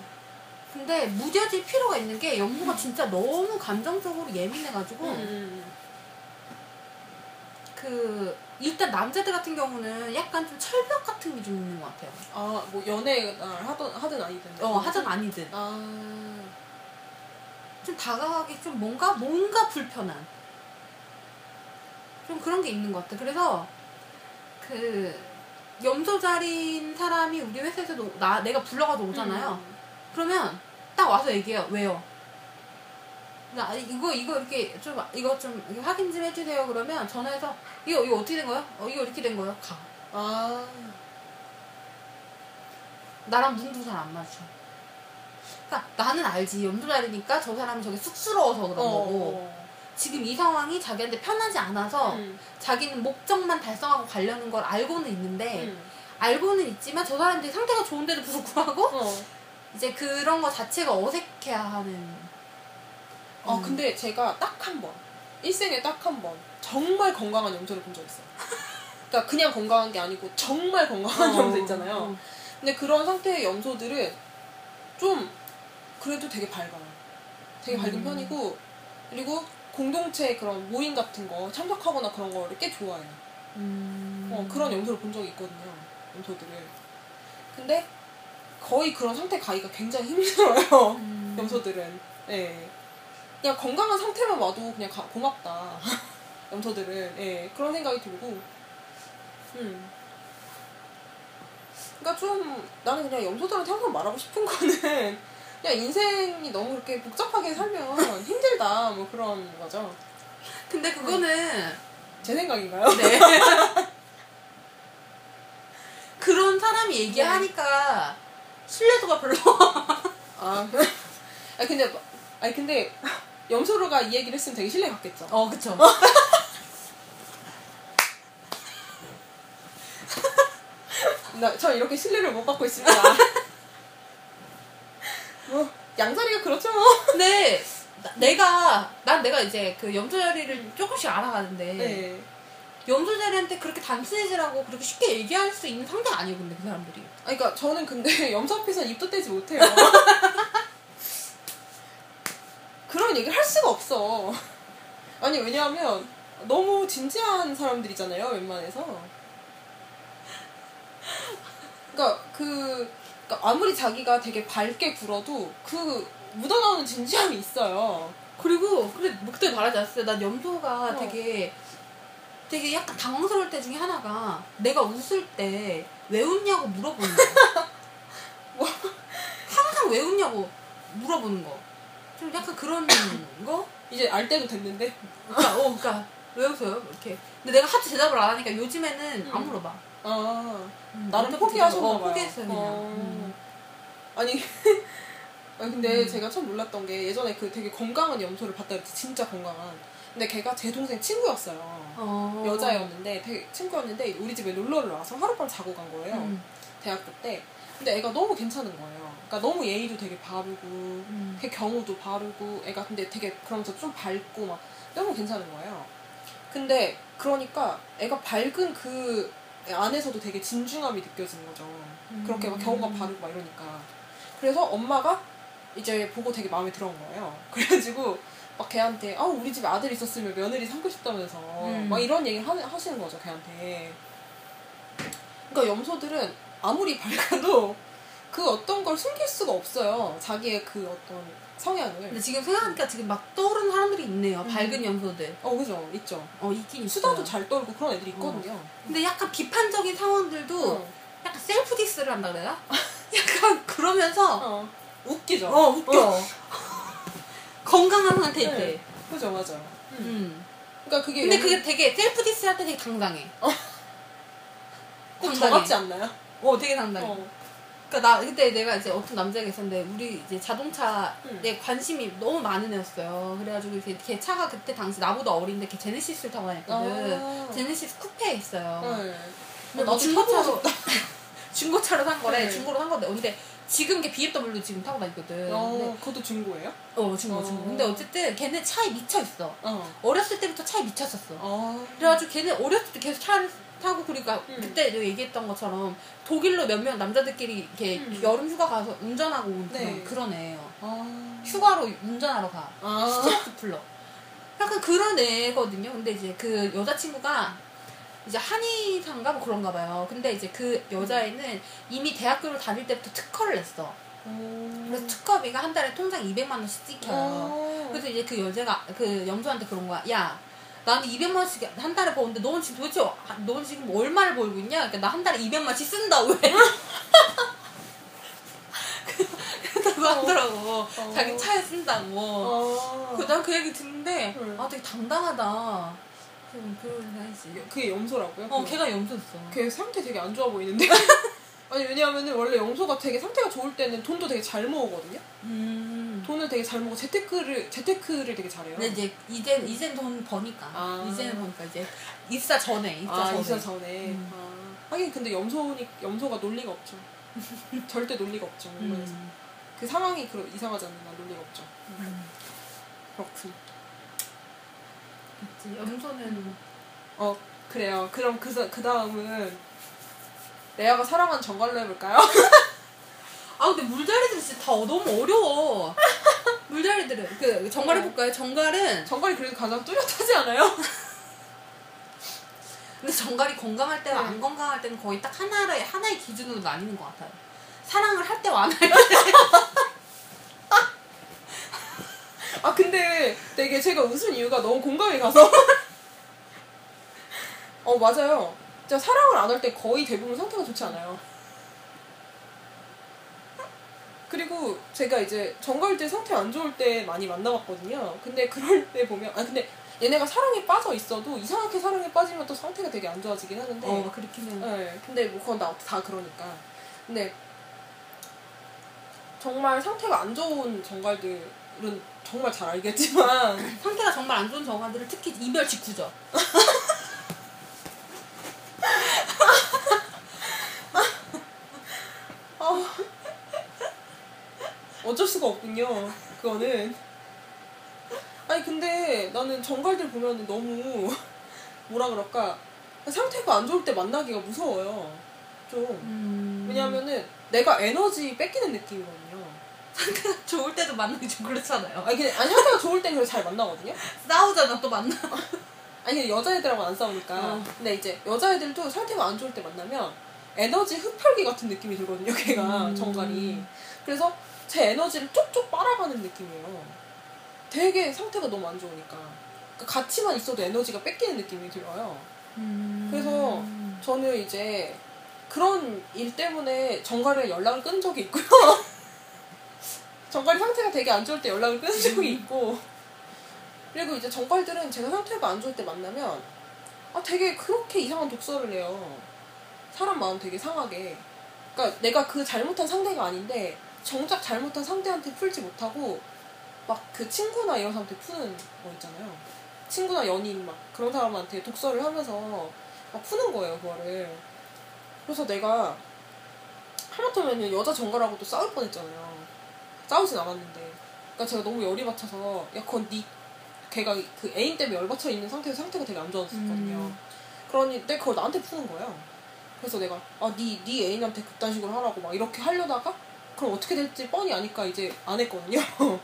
근데 무뎌질 필요가 있는 게 염소가 진짜 너무 감정적으로 예민해가지고 음. 그 일단 남자들 같은 경우는 약간 좀 철벽 같은 게 좀 있는 것 같아요. 아, 뭐 연애 하든 하든 아니든. 어 하든 아니든 아, 좀 다가가기 좀 뭔가 뭔가 불편한 좀 그런 게 있는 것 같아. 그래서 그 염소자리인 사람이 우리 회사에서 노- 나 내가 불러가지고 오잖아요. 음. 그러면 딱 와서 얘기해요. 왜요? 나 이거 이거 이렇게 좀 이거 좀 확인 좀 해주세요. 그러면 전화해서 이거 이거 어떻게 된 거야? 어 이거 이렇게 된 거야? 가. 아, 나랑 눈도 잘 안 맞춰. 그러니까 나는 알지 염소자리니까 저 사람이 저게 쑥스러워서 그런 거고 어. 지금 이 상황이 자기한테 편하지 않아서 음. 자기는 목적만 달성하고 가려는 걸 알고는 있는데 음. 알고는 있지만 저 사람들이 상태가 좋은데도 불구하고 어. 이제 그런 거 자체가 어색해하는. 어, 음. 근데 제가 딱 한 번, 일생에 딱 한 번, 정말 건강한 염소를 본 적 있어요. 그러니까 그냥 건강한 게 아니고 정말 건강한 어. 염소 있잖아요. 근데 그런 상태의 염소들은 좀 그래도 되게 밝아요. 되게 밝은 음. 편이고 그리고 공동체 그런 모임 같은 거 참석하거나 그런 거를 꽤 좋아해요. 음. 어, 그런 염소를 본 적이 있거든요. 염소들을. 근데 거의 그런 상태 가기가 굉장히 힘들어요. 음. 염소들은. 예. 그냥 건강한 상태만 와도 그냥 가- 고맙다. 염소들은. 예. 그런 생각이 들고. 음. 그러니까 좀 나는 그냥 염소들한테 항상 말하고 싶은 거는 그냥 인생이 너무 그렇게 복잡하게 살면 힘들다. 뭐 그런 거죠. 근데 그거는 제 생각인가요? 네. 그런 사람이 얘기하니까 신뢰도가 별로. 아, 아 근데 아니 근데 염소로가 이 얘기를 했으면 되게 신뢰 갔겠죠. 어, 그쵸. 나, 저 이렇게 신뢰를 못 받고 있습니다. 뭐 양자리가 그렇죠. 뭐. 근데 나- 내가 난 내가 이제 그 염소자리를 조금씩 알아가는데 네. 염소자리한테 그렇게 단순해지라고 그렇게 쉽게 얘기할 수 있는 상대가 아니에요 근데 그 사람들이 아, 그러니까 저는 근데 염소 앞에서 입도 떼지 못해요. 그런 얘기를 할 수가 없어. 아니 왜냐하면 너무 진지한 사람들이잖아요 웬만해서. 그러니까 그 그러니까 아무리 자기가 되게 밝게 굴어도 그 묻어나오는 진지함이 있어요. 그리고 뭐 그때 말하지 않았어요 난 염소가 어. 되게 되게 약간 당황스러울 때 중에 하나가 내가 웃을 때 왜 웃냐고 물어보는 거 뭐? 항상 왜 웃냐고 물어보는 거 좀 약간 그런 거 이제 알 때도 됐는데. 그러니까, 어, 그러니까 왜 웃어요? 이렇게. 근데 내가 하도 대답을 안 하니까 요즘에는 안 음. 물어봐. 아 음, 나름 어차피 포기하셨나 봐요. 포기했어요 그냥. 어. 음. 아니 아니, 근데 음. 제가 참 놀랐던 게 예전에 그 되게 건강한 염소를 봤다 그랬지 진짜 건강한 근데 걔가 제 동생 친구였어요 어. 여자였는데 되게 친구였는데 우리 집에 놀러를 와서 하룻밤 자고 간 거예요 음. 대학교 때 근데 애가 너무 괜찮은 거예요 그러니까 너무 예의도 되게 바르고 음. 걔 경우도 바르고 애가 근데 되게 그러면서 좀 밝고 막 너무 괜찮은 거예요 근데 그러니까 애가 밝은 그 안에서도 되게 진중함이 느껴지는 거죠. 그렇게 막 경우가 바르고 막 이러니까. 그래서 엄마가 이제 보고 되게 마음에 들어온 거예요. 그래가지고 막 걔한테 아 우리 집에 아들 있었으면 며느리 삼고 싶다면서. 음. 막 이런 얘기 하, 하시는 거죠 걔한테. 그러니까 염소들은 아무리 밝아도 그 어떤 걸 숨길 수가 없어요. 자기의 그 어떤 성향을 근데 지금 생각하니까 지금 막 떠오르는 사람들이 있네요. 음. 밝은 염소들. 어 그죠 있죠 어, 있긴 있어요. 수다도 잘 떨고 그런 애들이 있거든요 근데 약간 비판적인 상황들도 어. 약간 self diss를 한다 그래야? 약간 그러면서 어. 웃기죠 어, 웃겨. 건강한 상태일 네. 때. 그죠 맞아요 음. 그러니까 그게 근데 염- 그게 되게 self diss 할 때 되게 당당해. 꼭 당당해. 저같지 않나요? 어, 되게 당당해. 어. 그러니까 나 그때 내가 이제 어떤 남자가 있었는데 우리 이제 자동차에 음. 관심이 너무 많은 애였어요. 그래가지고 걔, 걔 차가 그때 당시 나보다 어린데 걔 제네시스를 타고 다녔거든. 아. 제네시스 쿠페 있어요. 네. 근데 나도 중고차로 중고차로 산 거래. 네. 중고로 산 건데 근데 지금 걔 BMW 지금 타고 다니거든. 어, 근데 그것도 중고예요? 어 중고 어. 중고. 근데 어쨌든 걔는 차에 미쳐 있어. 어. 어렸을 때부터 차에 미쳤었어. 어. 그래가지고 걔는 어렸을 때 계속 차를 타고 그러니까 음. 그때 얘기했던 것처럼 독일로 몇 명 남자들끼리 이렇게 음. 여름 휴가 가서 운전하고 온 네. 그런, 그런 애예요. 아. 휴가로 운전하러 가. 아. 스트레스 풀러. 약간 그런 애거든요. 근데 이제 그 여자친구가 이제 한의사인가 뭐 그런가 봐요. 근데 이제 그 여자애는 이미 대학교를 다닐 때부터 특허를 냈어. 그래서 특허비가 한 달에 통장 200만 원씩 찍혀요. 어. 그래서 이제 그 여자가 그 염소한테 그런 거야. 야, 나는 200만 원씩 한 달에 버는데 너는 지금 도대체 어- 넌 지금 얼마를 벌고 있냐? 그러니까 나 한 달에 200만 원씩 쓴다 왜? 그렇다고 하더라고. 어. 자기 차에 쓴다고. 어. 난 그 얘기 듣는데 응. 아 되게 당당하다. 좀 그런 생각이지. 그게 염소라고요? 어, 걔가 염소였어. 걔 상태 되게 안 좋아 보이는데? 아니 왜냐하면 원래 염소가 되게 상태가 좋을 때는 돈도 되게 잘 모으거든요. 음. 돈을 되게 잘 모고 재테크를 재테크를 되게 잘해요. 근데 이제 이젠 이젠 돈 버니까. 아. 이제는 버니까 이제 입사 전에 입사 아 전에. 입사 전에. 음. 아. 하긴 근데 염소니 염소가 논리가 없죠. 절대 논리가 없죠. 음. 그 상황이 그 이상하지 한 논리가 없죠. 음. 그렇군. 그치. 염소는 어 그래요. 그럼 그, 그 다음은 레아가 사랑하는 정갈로 해볼까요? 아 근데 물자리들 진짜 다 너무 어려워. 물자리들은 그 정갈 해볼까요? 정갈은 정갈이 그래도 가장 뚜렷하지 않아요? 근데 정갈이 건강할 때와 네. 안 건강할 때는 거의 딱 하나의 하나의 기준으로 나뉘는 것 같아요. 사랑을 할 때와 안 할 때. 아 근데 되게 제가 웃은 이유가 너무 공감이 가서 어 맞아요 진짜 사랑을 안 할 때 거의 대부분 상태가 좋지 않아요 그리고 제가 이제 정갈 때 상태 안 좋을 때 많이 만나봤거든요 근데 그럴 때 보면 아 근데 얘네가 사랑에 빠져 있어도 이상하게 사랑에 빠지면 또 상태가 되게 안 좋아지긴 하는데 어 그렇긴 해요. 네, 근데 뭐 그건 다, 다 그러니까. 근데 정말 상태가 안 좋은 정갈들은 정말 잘 알겠지만 상태가 정말 안 좋은 정관들은 특히 이별 직후죠. 어쩔 수가 없군요. 그거는. 아니 근데 나는 정갈들 보면 너무 뭐라 그럴까 상태가 안 좋을 때 만나기가 무서워요. 좀. 음... 왜냐면은 내가 에너지 뺏기는 느낌이거든요. 좋을 때도 만나기 좀 그렇잖아요. 아니, 근데, 아니 상태가 좋을 땐 그래도 잘 만나거든요. 싸우잖아 또 만나. 아니 여자애들하고 안 싸우니까. 어. 근데 이제 여자애들도 상태가 안 좋을 때 만나면 에너지 흡혈기 같은 느낌이 들거든요. 걔가 음. 정갈이. 그래서 제 에너지를 쪽쪽 빨아가는 느낌이에요. 되게 상태가 너무 안 좋으니까. 그러니까 같이만 있어도 에너지가 뺏기는 느낌이 들어요. 음... 그래서 저는 이제 그런 일 때문에 정갈에 연락을 끊은 적이 있고요. 정갈이 상태가 되게 안 좋을 때 연락을 끊은 적이 있고. 그리고 이제 정갈들은 제가 상태가 안 좋을 때 만나면 아 되게 그렇게 이상한 독서를 해요. 사람 마음 되게 상하게. 그러니까 내가 그 잘못한 상대가 아닌데 정작 잘못한 상대한테 풀지 못하고 막 그 친구나 이런 사람한테 푸는 거 있잖아요. 친구나 연인 막 그런 사람한테 독서를 하면서 막 푸는 거예요 그거를. 그래서 내가 하마터면 여자 정갈하고도 싸울 뻔했잖아요. 싸우진 않았는데. 그러니까 제가 너무 열이 받쳐서 야 그건 네 걔가 그 애인 때문에 열받쳐 있는 상태에서 상태가 되게 안 좋았었거든요. 음. 그러니 내 그걸 나한테 푸는 거예요. 그래서 내가 아네네 네 애인한테 그딴 식으로 하라고 막 이렇게 하려다가 그럼 어떻게 될지 뻔히 아니까 이제 안 했거든요.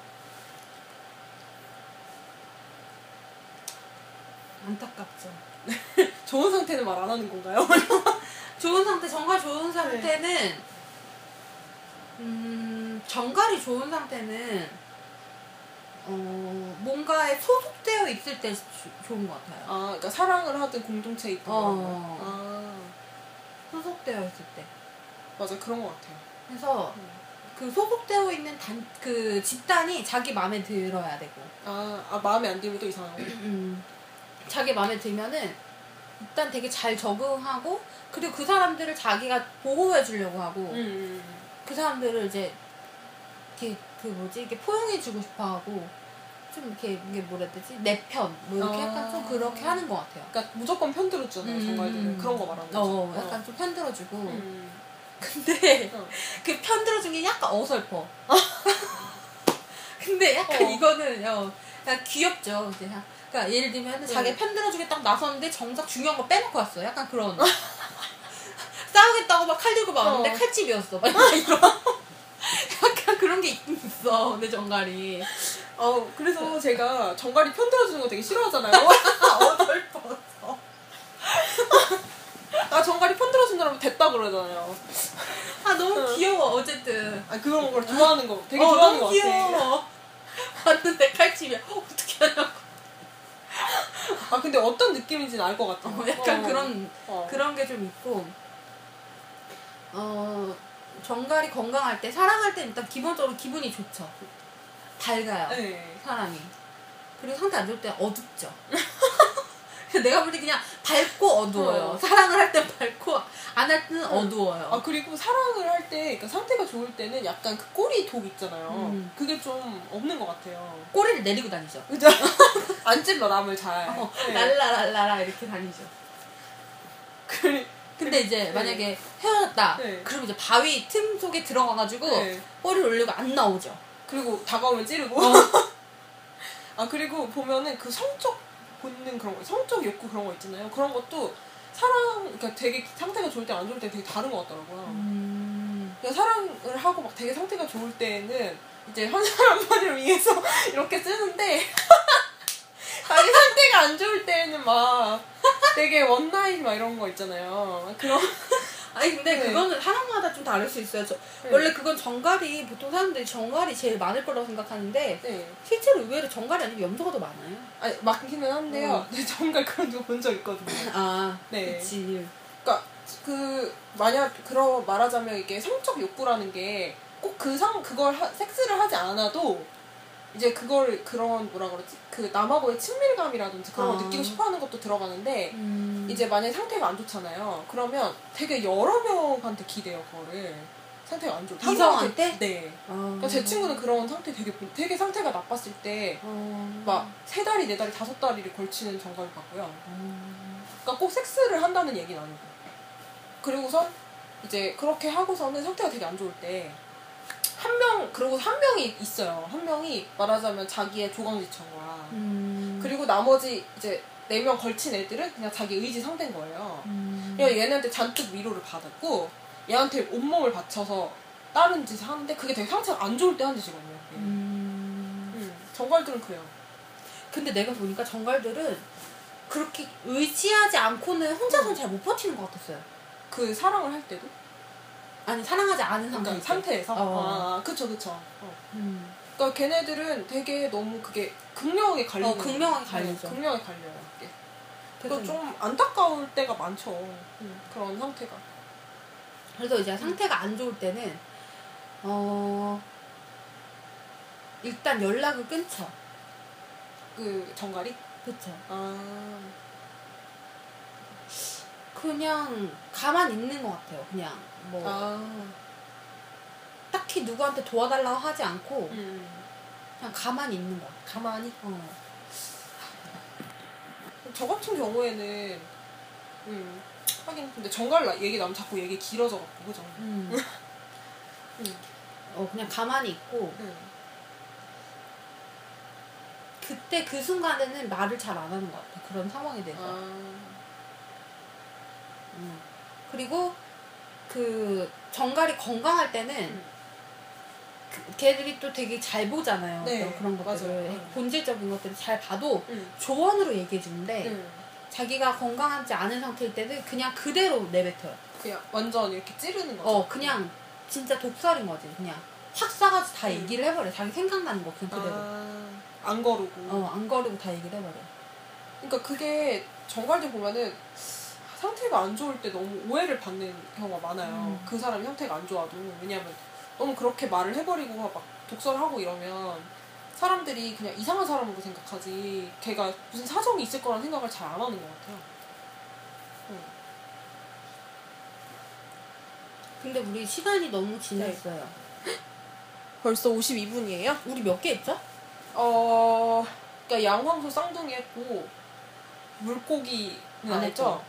안타깝죠. 좋은 상태는 말 안 하는 건가요? 좋은 상태, 정갈 좋은 네. 상태는 음 정갈이 좋은 상태는 어 뭔가에 소속되어 있을 때 조- 좋은 것 같아요. 아, 그러니까 사랑을 하든 공동체에 있든. 어. 아, 소속되어 있을 때. 맞아 그런 것 같아요. 그래서 그 소속되어 있는 단 그 집단이 자기 마음에 들어야 되고 아, 아 마음에 안 들면 또 이상하고. 음, 자기 마음에 들면은 일단 되게 잘 적응하고 그리고 그 사람들을 자기가 보호해 주려고 하고 음. 그 사람들을 이제 이렇게 그 뭐지 이렇게 포용해 주고 싶어 하고 좀 이렇게 이게 뭐라 해야 되지 내 편 뭐 이렇게 아. 약간 좀 그렇게 하는 것 같아요. 그러니까 무조건 편 들어주잖아요 음. 정갈들은 그런 거 말하는 거죠. 어, 약간 좀 편 들어주고 음. 근데 어. 그 편 들어준 게 약간 어설퍼. 근데 약간 어. 이거는 어, 약간 귀엽죠. 이제 그러니까 예를 들면 네. 자기 편들어주겠다고 나섰는데 정작 중요한 거 빼놓고 왔어. 약간 그런 싸우겠다고 막 칼 들고 막 왔는데 어. 칼집이었어. 막 이런 약간 그런 게 있어. 내 정갈이 어, 그래서 제가 정갈이 편 들어주는 거 되게 싫어하잖아요. 어설퍼서. 나 정갈이 편 들어준 사람 됐다 그러잖아요. 아 너무 어. 귀여워. 어쨌든. 아 그런 걸 좋아하는 거 되게 어, 좋아하는 거 같아. 귀여워. 왔는데 칼집이야. 어떻게 하냐고. 아 근데 어떤 느낌인지는 알 것 같아. 어, 약간 그런 어. 그런 게 좀 있고 어 정갈이 건강할 때 사랑할 때 일단 기본적으로 기분이 좋죠 밝아요 네. 사람이 그리고 상태 안 좋을 때 어둡죠 내가 볼때 그냥 밝고 어두워요 어. 사랑을 할때 밝고 안 할 때는 어. 어두워요 아 그리고 사랑을 할 때, 그러니까 상태가 좋을 때는 약간 그 꼬리 독 있잖아요. 음. 그게 좀 없는 것 같아요. 꼬리를 내리고 다니죠 그죠? 안 찔러 남을 잘. 어, 네. 랄라랄라라 이렇게 다니죠 그래. 근데 이제 네. 만약에 헤어졌다 네. 그럼 이제 바위 틈 속에 들어가가지고 네. 꼬리를 올리고 안 나오죠 그리고 다가오면 찌르고. 어. 아 그리고 보면은 그 성적 본능 그런 거, 성적 욕구 그런 거 있잖아요. 그런 것도 사랑, 그러니까 되게 상태가 좋을 때 안 좋을 때 되게 다른 것 같더라고요. 음. 그러니까 사랑을 하고 막 되게 상태가 좋을 때는 이제 한 사람만을 위해서 이렇게 쓰는데 자기 상태가 안 좋을 때는 막 되게 one night 막 이런 거 있잖아요. 그런 아니 근데 네. 그거는 사람마다 좀 다를 수 있어요. 저, 원래 그건 전갈이 보통 사람들이 전갈이 제일 많을 거라고 생각하는데 네. 실제로 의외로 전갈이 아니고 염소가 더 많아요. 아니 맞기는 한데요. 어. 네, 정말 그런 거 본 적 있거든요. 아, 네. 그치. 그러니까 그 만약 그런 말하자면 이게 성적 욕구라는 게 꼭 그 상 그걸 하, 섹스를 하지 않아도 이제 그걸 그런 뭐라 그러지 그 남하고의 친밀감이라든지 그런 걸 아. 느끼고 싶어하는 것도 들어가는데 음. 이제 만약에 상태가 안 좋잖아요. 그러면 되게 여러 명한테 기대요 그거를 상태가 안 좋을 때. 한 이성한테? 네. 어. 그러니까 제 친구는 그런 상태 되게 본- 되게 상태가 나빴을 때 어. 막세 달이 네 달이 다섯 달이 걸치는 정가를 봤고요. 음. 그러니까 꼭 섹스를 한다는 얘기는 아니고. 그리고선 이제 그렇게 하고서는 상태가 되게 안 좋을 때 한 명 그리고 한 명이 있어요. 한 명이 말하자면 자기의 조강지처와 음. 그리고 나머지 이제 네 명 걸친 애들은 그냥 자기 의지 상태인 거예요. 음. 그냥 얘네한테 잔뜩 위로를 받았고 얘한테 온몸을 바쳐서 다른 짓을 하는데 그게 되게 상태가 안 좋을 때 하는 짓이거든요. 음. 음, 정갈들은 그래요. 근데 내가 보니까 정갈들은 그렇게 의지하지 않고는 혼자서는 잘 못 버티는 것 같았어요. 그 사랑을 할 때도 아니 사랑하지 않은 상태. 상태에서 어. 아 그쵸 그쵸. 어. 음. 그러니까 걔네들은 되게 너무 그게 극명하게 갈리는 어, 극명하게. 갈리죠. 네, 극명하게 갈려요. 그게. 그래서, 좀 안타까울 때가 많죠. 음, 그런 상태가. 그래서 이제 상태가 안 좋을 때는 어 일단 연락을 끊죠. 그 정갈이? 그쵸. 아 그냥 가만 있는 것 같아요. 그냥 뭐 아. 딱히 누구한테 도와달라고 하지 않고 음. 그냥 가만히 있는 것 같아요. 가만히. 어. 저 같은 경우에는 음 하긴 근데 정갈 나- 얘기 나면 자꾸 얘기 길어져 갖고 그죠? 음. 음. 어 그냥 가만히 있고 음. 그때 그 순간에는 말을 잘 안 하는 것 같아. 그런 상황에 대해서. 아. 음. 그리고 그 정갈이 건강할 때는 음. 그, 걔들이 또 되게 잘 보잖아요. 네, 그런, 것들을 맞아요. 음. 본질적인 것들을 잘 봐도 음. 조언으로 얘기해 주는데 음. 자기가 건강하지 않은 상태일 때는 그냥 그대로 내뱉어요. 그냥 완전 이렇게 찌르는 거죠. 어 그냥 진짜 독설인 거지. 그냥 확 싸가지고 다 음. 얘기를 해버려. 자기 생각나는 거 그냥 그대로. 아, 안 거르고. 어 안 거르고 다 얘기를 해버려. 그러니까 그게 정갈들 보면은 상태가 안 좋을 때 너무 오해를 받는 경우가 많아요. 음. 그 사람이 상태가 안 좋아도 왜냐하면 너무 그렇게 말을 해버리고 막 독설하고 이러면 사람들이 그냥 이상한 사람으로 생각하지 걔가 무슨 사정이 있을 거라는 생각을 잘 안 하는 것 같아요. 근데 우리 시간이 너무 지났어요. 벌써 52분이에요? 우리 몇 개 했죠? 어, 그러니까 양황소 쌍둥이 했고 물고기는 안안 했죠.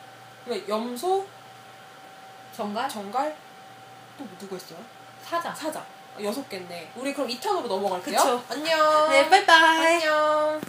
그러니까 염소, 정갈? 정갈 또 누구 했어요? 사자. 사자 어, 여섯 개인데 우리 그럼 2탄으로 넘어갈게요. 그쵸. 안녕. 네, 빠이빠이. 안녕.